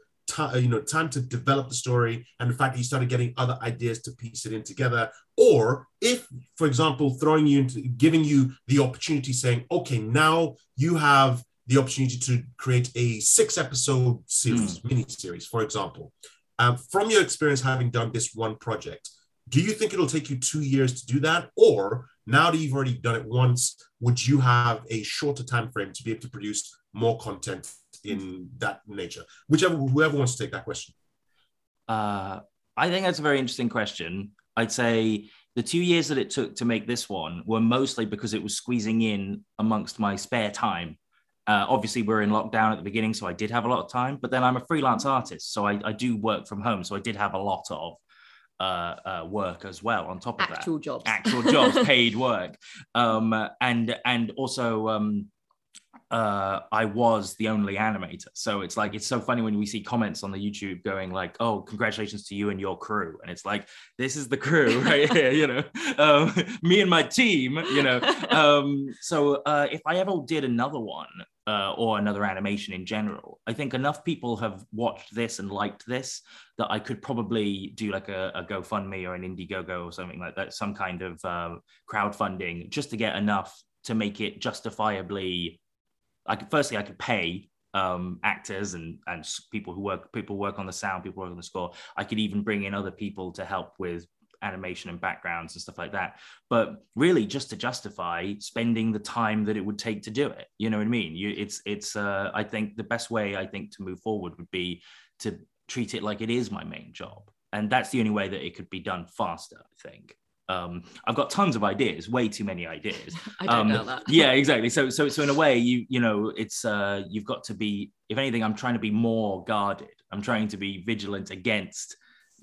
you know time to develop the story and the fact that you started getting other ideas to piece it in together, or if, for example, throwing you into giving you the opportunity, saying, okay, now you have the opportunity to create a six episode series, mini series, for example. Um, from your experience having done this one project, do you think it'll take you two years to do that? Or now that you've already done it once, would you have a shorter time frame to be able to produce more content in that nature? Whichever, whoever wants to take that question. Uh, I think that's a very interesting question. I'd say the two years that it took to make this one were mostly because it was squeezing in amongst my spare time. Uh, obviously, we're in lockdown at the beginning, so I did have a lot of time. But then I'm a freelance artist, so I, I do work from home, so I did have a lot of uh, uh, work as well on top of that actual jobs actual jobs, paid work, um, and and also um, uh, I was the only animator. So it's like it's so funny when we see comments on the YouTube going like, "Oh, congratulations to you and your crew," and it's like this is the crew right here, you know, um, me and my team, you know. Um, so uh, if I ever did another one. Uh, or another animation in general. I think enough people have watched this and liked this that I could probably do like a, a GoFundMe or an Indiegogo or something like that, some kind of uh, crowdfunding, just to get enough to make it justifiably. I could firstly I could pay um, actors and and people who work people work on the sound, people work on the score. I could even bring in other people to help with animation and backgrounds and stuff like that. But really, just to justify spending the time that it would take to do it, you know what I mean? You, it's it's. Uh, I think the best way I think to move forward would be to treat it like it is my main job, and that's the only way that it could be done faster. I think. Um, I've got tons of ideas, way too many ideas. i don't um, know that yeah exactly so so so in a way you you know it's uh you've got to be if anything, I'm trying to be more guarded. I'm trying to be vigilant against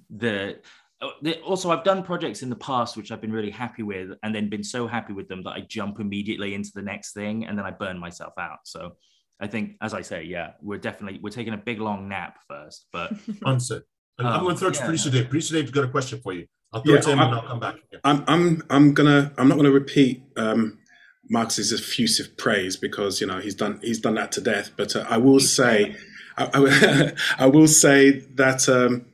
the. uh, the- Also, I've done projects in the past which I've been really happy with, and then been so happy with them that I jump immediately into the next thing, and then I burn myself out. So, I think, as I say, yeah, we're definitely we're taking a big long nap first, but Answer. And I'm Um, going to throw it to yeah. producer Dave. Producer Dave's got a question for you. I'll throw Yeah, it to him and I- I'll come back. Yeah. I'm I'm I'm gonna I'm not gonna repeat um, Marcus's effusive praise because you know he's done he's done that to death. But uh, I will say I, I, I will say that um,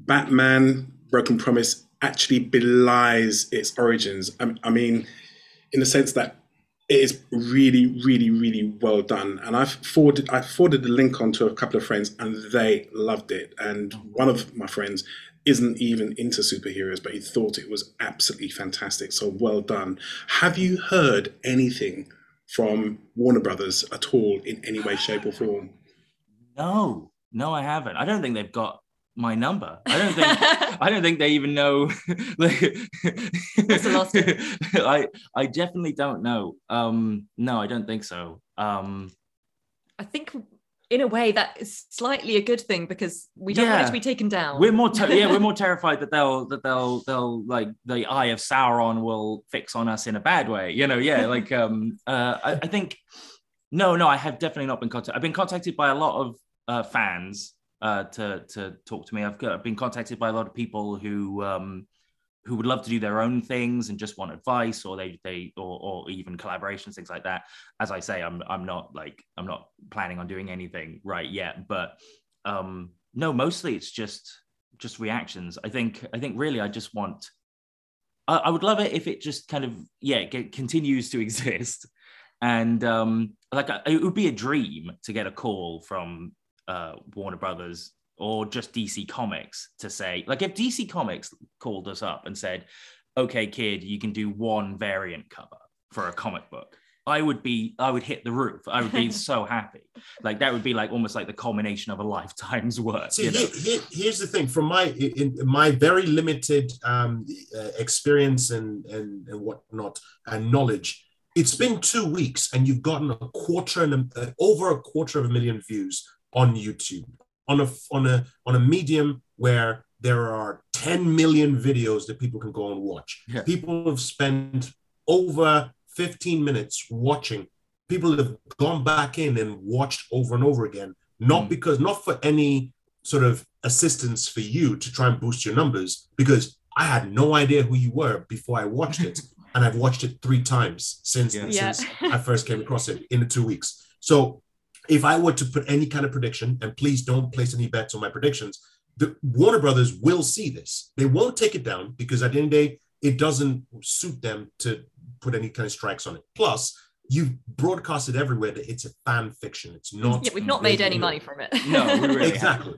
Batman Broken Promise actually belies its origins. I, I mean, in the sense that it is really, really, really well done. And I've forwarded I forwarded the link on to a couple of friends, and they loved it. And one of my friends isn't even into superheroes, but he thought it was absolutely fantastic. So well done. Have you heard anything from Warner Brothers at all in any way, shape, or form? no, no, I haven't. I don't think they've got my number. I don't think I don't think they even know. like, What's the last I I definitely don't know. Um, no, I don't think so. Um, I think in a way that is slightly a good thing because we don't want it to be taken down. we're more ter- yeah, we're more terrified that they'll that they'll they'll like the eye of Sauron will fix on us in a bad way. You know, yeah, like um, uh, I, I think no, no, I have definitely not been contacted. I've been contacted by a lot of uh, fans uh, to to talk to me. I've, got, I've been contacted by a lot of people who um, who would love to do their own things and just want advice, or they they or, or even collaborations, things like that. As I say, I'm I'm not like I'm not planning on doing anything right yet, but um, no, mostly it's just just reactions. I think I think really I just want. I, I would love it if it just kind of yeah get, continues to exist, and um, like it would be a dream to get a call from uh, Warner Brothers or just DC Comics to say like if DC Comics called us up and said, "Okay, kid, you can do one variant cover for a comic book." I would be, I would hit the roof. I would be so happy. Like that would be like almost like the culmination of a lifetime's work. See, you know? here, here- here's the thing. From my in, in my very limited um, uh, experience and, and and whatnot and knowledge, it's been two weeks, and you've gotten a quarter and a, uh, over a quarter of a million views on YouTube on a on a on a medium where there are 10 million videos that people can go and watch. Yeah. People have spent over 15 minutes watching. People have gone back in and watched over and over again, not Mm. because not for any sort of assistance for you to try and boost your numbers, because I had no idea who you were before I watched it, and I've watched it three times since Yeah. Yeah. since I first came across it in the two weeks. So if I were to put any kind of prediction, and please don't place any bets on my predictions, the Warner Brothers will see this. They won't take it down because at the end of the day, it doesn't suit them to put any kind of strikes on it. Plus, you've broadcasted everywhere that it's a fan fiction. It's not. yeah, we've not made any money from it. No, we really exactly.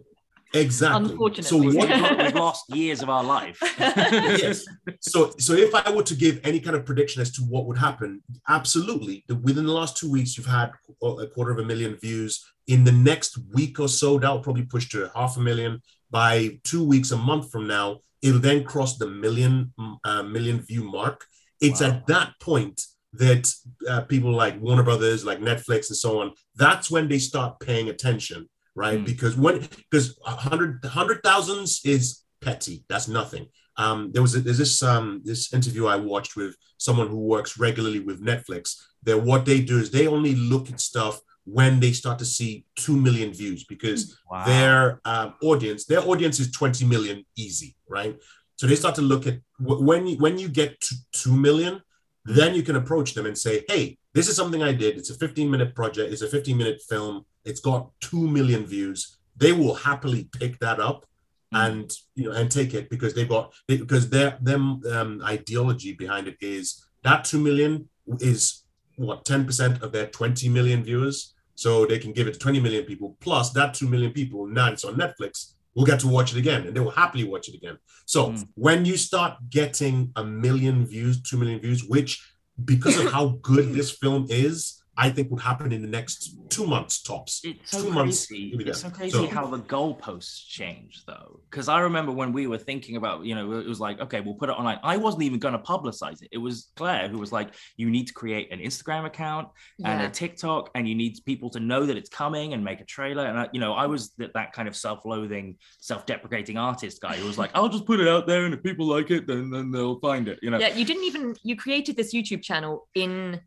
Exactly. Unfortunately. So We've, what? we've lost years of our life. yes. So, so if I were to give any kind of prediction as to what would happen, absolutely, the, within the last two weeks, you've had a quarter of a million views. In the next week or so, that will probably push to half a million. By two weeks, a month from now, it'll then cross the million uh, million view mark. It's Wow. at that point that uh, people like Warner Brothers, like Netflix, and so on. That's when they start paying attention, right? Mm. Because when because hundred hundred thousands is petty. That's nothing. Um, there was a, there's this um, this interview I watched with someone who works regularly with Netflix. That what they do is they only look at stuff when they start to see two million views because Wow. their um, audience their audience is 20 million easy right so they start to look at when you when you get to 2 million then you can approach them and say hey this is something i did it's a 15 minute project it's a 15 minute film it's got 2 million views. They will happily pick that up and you know and take it because they've got they, because their them um, ideology behind it is that 2 million is what 10% of their 20 million viewers? So they can give it to 20 million people plus that 2 million people now it's on netflix will get to watch it again and they will happily watch it again. So Mm. when you start getting a million views 2 million views which because of how good this film is I think would happen in the next two months tops. It's so two months. crazy. you'll It's so there. crazy how the goalposts change, though. Because I remember when we were thinking about, you know, it was like, okay, we'll put it online. I wasn't even going to publicize it. It was Claire who was like, you need to create an Instagram account and Yeah. a TikTok, and you need people to know that it's coming and make a trailer. And I, you know, I was that, that kind of self-loathing, self-deprecating artist guy who was like, I'll just put it out there, and if people like it, then then they'll find it. You know. Yeah, you didn't even you created this YouTube channel in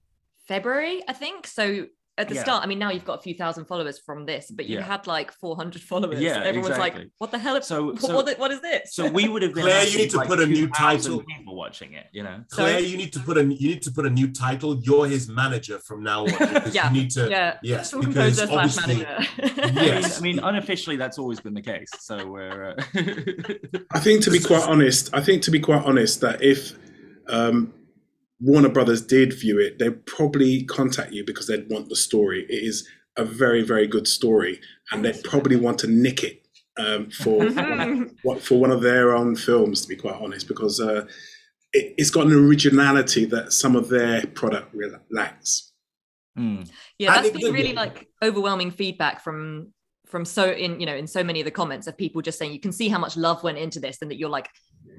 February, I think. So at the Yeah. start, I mean, now you've got a few thousand followers from this, but you Yeah. had like 400 followers. Yeah, everyone's like, "What the hell? So- what, so- what, what is this?" So we would have been. Claire, you need to like, put a new title. People watching it, you know. Claire, you need to put a you need to put a new title. You're his manager from now on. because Yeah, You need to yeah, yes, Film because obviously. Yes. I mean, I mean, unofficially, that's always been the case. So we're. Uh... I think to be quite honest, I think to be quite honest that if um, Warner Brothers did view it, they'd probably contact you because they'd want the story. It is a very, very good story, and they'd probably want to nick it um, for what for one of their own films. To be quite honest, because uh, it, it's got an originality that some of their product re- lacks. Hmm. yeah that's been really like overwhelming feedback from from so in you know in so many of the comments of people just saying you can see how much love went into this and that you're like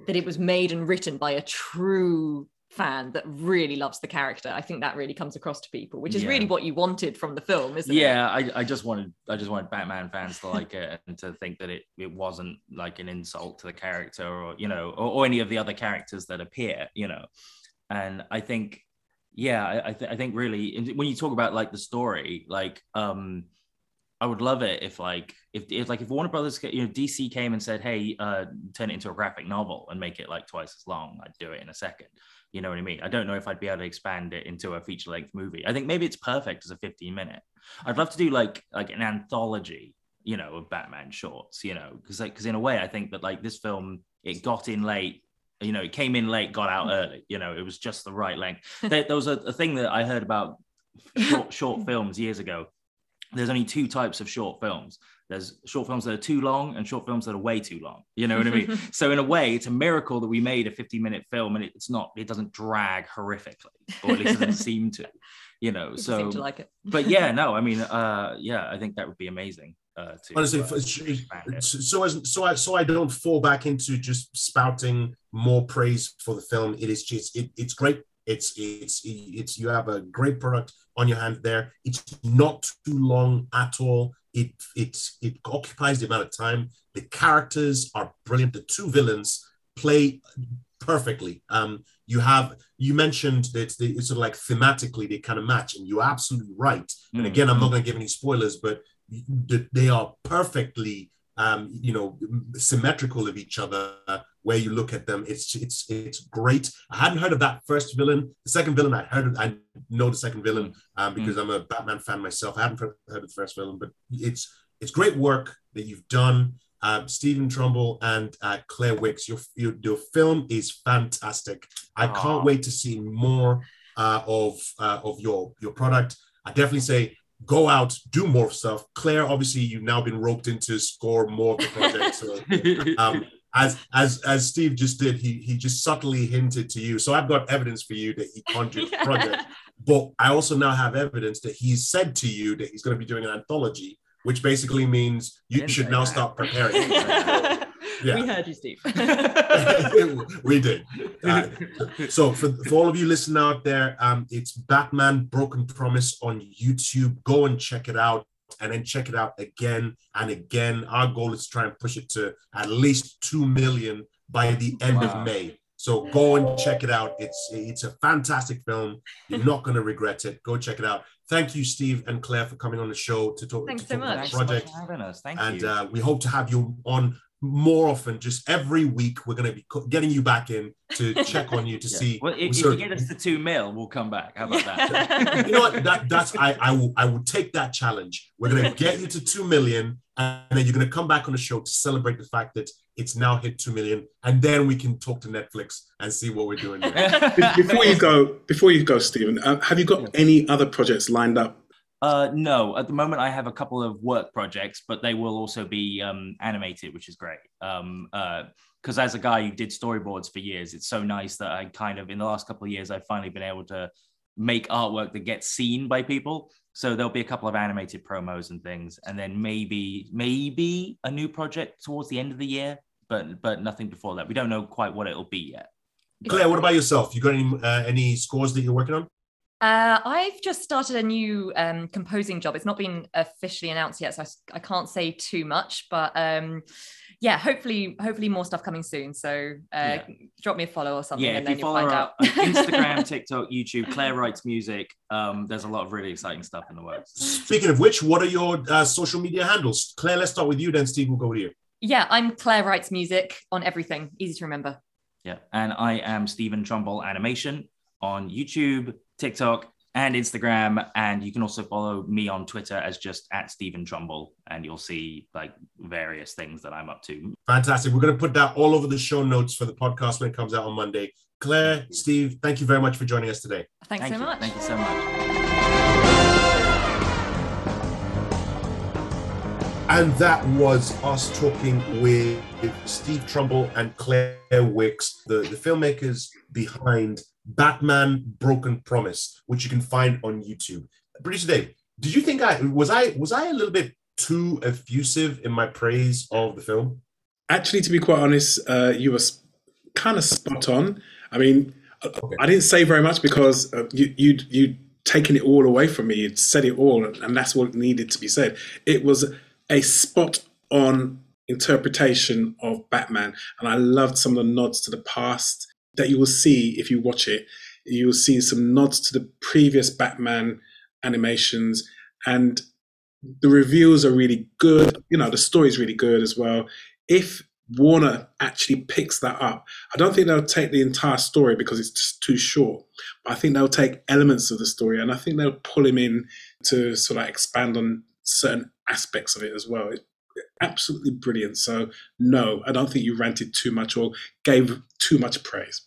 that it was made and written by a true fan that really loves the character i think that really comes across to people which is Yeah. really what you wanted from the film isn't it yeah, I, I just wanted I just wanted Batman fans to like it and to think that it it wasn't like an insult to the character or you know or, or any of the other characters that appear, you know. And I think, yeah, I I, th- I think really when you talk about like the story, like um. I would love it if like if, if like if Warner Brothers you know DC came and said hey uh turn it into a graphic novel and make it like twice as long I'd do it in a second you know what I mean I don't know if I'd be able to expand it into a feature length movie I think maybe it's perfect as a 15 minute I'd love to do like like an anthology, you know, of Batman shorts, you know, because like because in a way I think that like this film it got in late, you know, it came in late, got out mm. early, you know, it was just the right length. there, there was a, a thing that I heard about short short films years ago. There's only two types of short films. There's short films that are too long and short films that are way too long. You know what I mean? so in a way, it's a miracle that we made a 50 minute film and it's not, it doesn't drag horrifically, or at least it doesn't seem to. You know, People so seem to like it but yeah, no, I mean, uh, yeah, I think that would be amazing. Uh, to, honestly, uh, for- it's- to expand it. it's- so as so I so I don't fall back into just spouting more praise for the film. It is just it, it's great. It's it's it's you have a great product on your hand there. It's not too long at all. It it's it occupies the amount of time. The characters are brilliant. The two villains play perfectly. Um, you have you mentioned that they, it's sort of like thematically they kind of match, and you're absolutely right. And Mm. again, I'm not going to give any spoilers, but they are perfectly um, you know symmetrical of each other where you look at them it's it's it's great i hadn't heard of that first villain the second villain i heard of, i know the second villain um, because i'm a batman fan myself i hadn't heard of the first villain but it's it's great work that you've done uh, Stephen Trumbull and uh, Claire Wicks, your, your your film is fantastic. I Aw. can't wait to see more uh, of uh, of your your product. I definitely say go out, do more stuff. Claire, obviously, you've now been roped into score more of the project. So, um, as as as Steve just did, he he just subtly hinted to you. So I've got evidence for you that he conjured the project. But I also now have evidence that he's said to you that he's going to be doing an anthology, which basically means you should now that. start preparing. Yeah. we heard you steve we did. Uh, so for, for all of you listening out there, um, it's Batman Broken Promise on YouTube. Go and check it out and then check it out again and again. Our goal is to try and push it to at least 2 million by the end Wow. of May. So go and check it out. It's it's a fantastic film. You're not going to regret it. Go check it out. Thank you, Steve and Claire, for coming on the show to talk, Thanks to so talk about much. the Thanks so much for having us. Thank and you. uh, we hope to have you on more often. Just every week, we're going to be getting you back in to check on you to Yeah. see. Well, if, if you get us to two mil, we'll come back. How about that? you know what? That that's I I will I will take that challenge. We're going to get you to two million, and then you're going to come back on the show to celebrate the fact that it's now hit two million, and then we can talk to Netflix and see what we're doing. There. Before you go, before you go, Stephen, uh, have you got any other projects lined up? Uh, no, at the moment I have a couple of work projects, but they will also be um, animated, which is great. Um, because as a guy who did storyboards for years, it's so nice that I kind of in the last couple of years I've finally been able to make artwork that gets seen by people. So there'll be a couple of animated promos and things, and then maybe maybe a new project towards the end of the year, but but nothing before that. We don't know quite what it'll be yet. Claire, what about yourself? You got any uh, any scores that you're working on? Uh, I've just started a new um, composing job. It's not been officially announced yet, so I, I can't say too much. But um, yeah, hopefully, hopefully more stuff coming soon. So uh, Yeah. drop me a follow or something, Yeah, and if then you'll follow find out. Instagram, TikTok, YouTube, Claire writes music. Um, there's a lot of really exciting stuff in the works. Speaking of which, what are your uh, social media handles? Claire, let's start with you, then Steve will go with you. yeah, I'm Claire writes music on everything. Easy to remember. Yeah, and I am Stephen Trumbull Animation on YouTube, TikTok, and Instagram. And you can also follow me on Twitter as just at Stephen Trumbull, and you'll see like various things that I'm up to. Fantastic. We're going to put that all over the show notes for the podcast when it comes out on Monday. Claire, Steve, thank you very much for joining us today. Thanks Thank so you. much. Thank you so much. And that was us talking with Steve Trumbull and Claire Wicks, the, the filmmakers behind Batman Broken Promise, which you can find on YouTube. Producer Dave, did you think I was I was I a little bit too effusive in my praise of the film? Actually, to be quite honest, uh, you were kind of spot on. I mean, I- Okay. I didn't say very much because uh, you you you taken it all away from me. You'd said it all, and that's what needed to be said. It was a spot on interpretation of Batman, and I loved some of the nods to the past that you will see if you watch it. You will see some nods to the previous Batman animations, and the reviews are really good. You know, the story's really good as well. If Warner actually picks that up, I don't think they'll take the entire story because it's too short. But I think they'll take elements of the story and I think they'll pull him in to sort of expand on certain aspects of it as well. Absolutely brilliant. So no, I don't think you ranted too much or gave too much praise.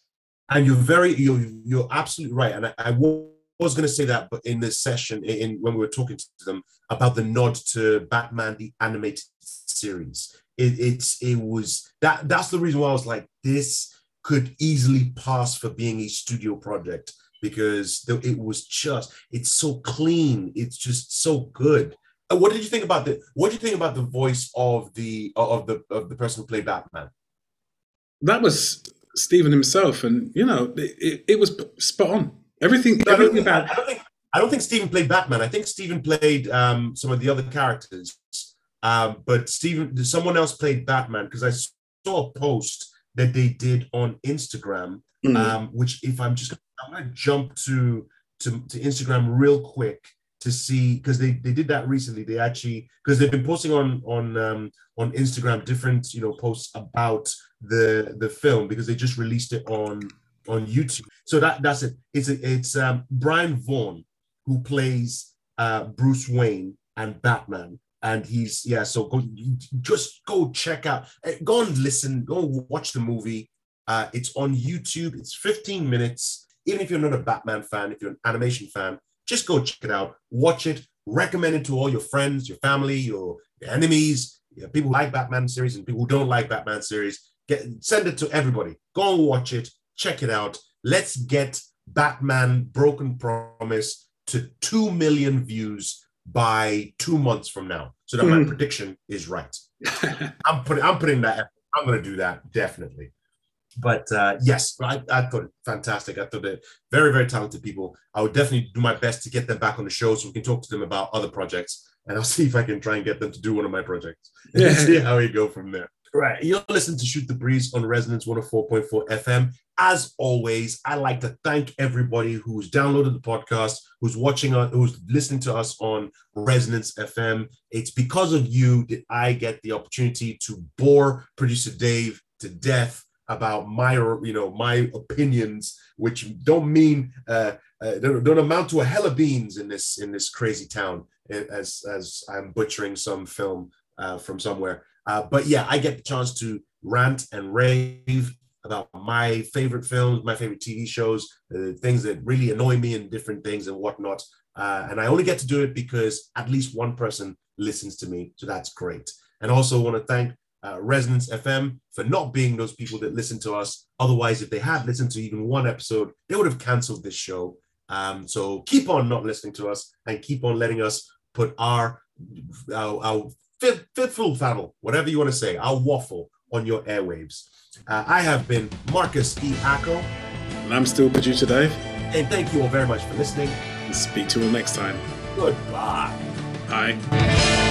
And you're very you're you're absolutely right. And I, I was going to say that, but in this session, in, when we were talking to them about the nod to Batman the animated series, it, it's it was that that's the reason why I was like, this could easily pass for being a studio project because it was just it's so clean, it's just so good. Uh, What did you think about the What did you think about the voice of the of the of the person who played Batman? That was Stephen himself, and you know, it, it, it was spot on. Everything, No, I don't, everything think, about I don't think I don't think Stephen played Batman. I think Stephen played um, some of the other characters. Um, but Stephen, someone else played Batman because I saw a post that they did on Instagram. Mm. Um, which, if I'm just, I'm going to jump to, to to Instagram real quick to see because they they did that recently. They actually because they've been posting on on um, on Instagram different you know posts about the the film because they just released it on on YouTube. So that that's it. It's it's um, Brian Vaughn who plays uh, Bruce Wayne and Batman, and he's yeah. So go just go check out, eh, go and listen, go watch the movie. Uh, it's on YouTube. It's 15 minutes. Even if you're not a Batman fan, if you're an animation fan, just go check it out. Watch it. Recommend it to all your friends, your family, your, your enemies, you know, people who like Batman series and people who don't like Batman series. Get send it to everybody. Go and watch it. Check it out. Let's get Batman Broken Promise to 2 million views by two months from now. So that my Mhm. prediction is right. I'm putting I'm putting that. I'm gonna do that definitely. But uh, yes, I, I thought it fantastic. I thought they're very, very talented people. I would definitely do my best to get them back on the show so we can talk to them about other projects. And I'll see if I can try and get them to do one of my projects and Yeah. see how we go from there. Right. You're listening to Shoot the Breeze on Resonance 104.4 FM. As always, I like to thank everybody who's downloaded the podcast, who's watching us, who's listening to us on Resonance FM. It's because of you that I get the opportunity to bore producer Dave to death about my, you know, my opinions, which don't mean uh, uh, don't, amount to a hell of beans in this in this crazy town. eh, As as I'm butchering some film uh, from somewhere. Uh, but yeah, I get the chance to rant and rave about my favorite films, my favorite TV shows, things that really annoy me, and different things and whatnot. Uh, and I only get to do it because at least one person listens to me, so that's great. And also want to thank uh, Resonance FM for not being those people that listen to us. Otherwise, if they had listened to even one episode, they would have canceled this show. Um, so keep on not listening to us and keep on letting us put our our, our fifth, fitful faddle, whatever you want to say, our waffle on your airwaves. Uh, I have been Marcus E. Acko, And I'm still producer Dave. and thank you all very much for listening. Speak to you all next time. Goodbye. Bye.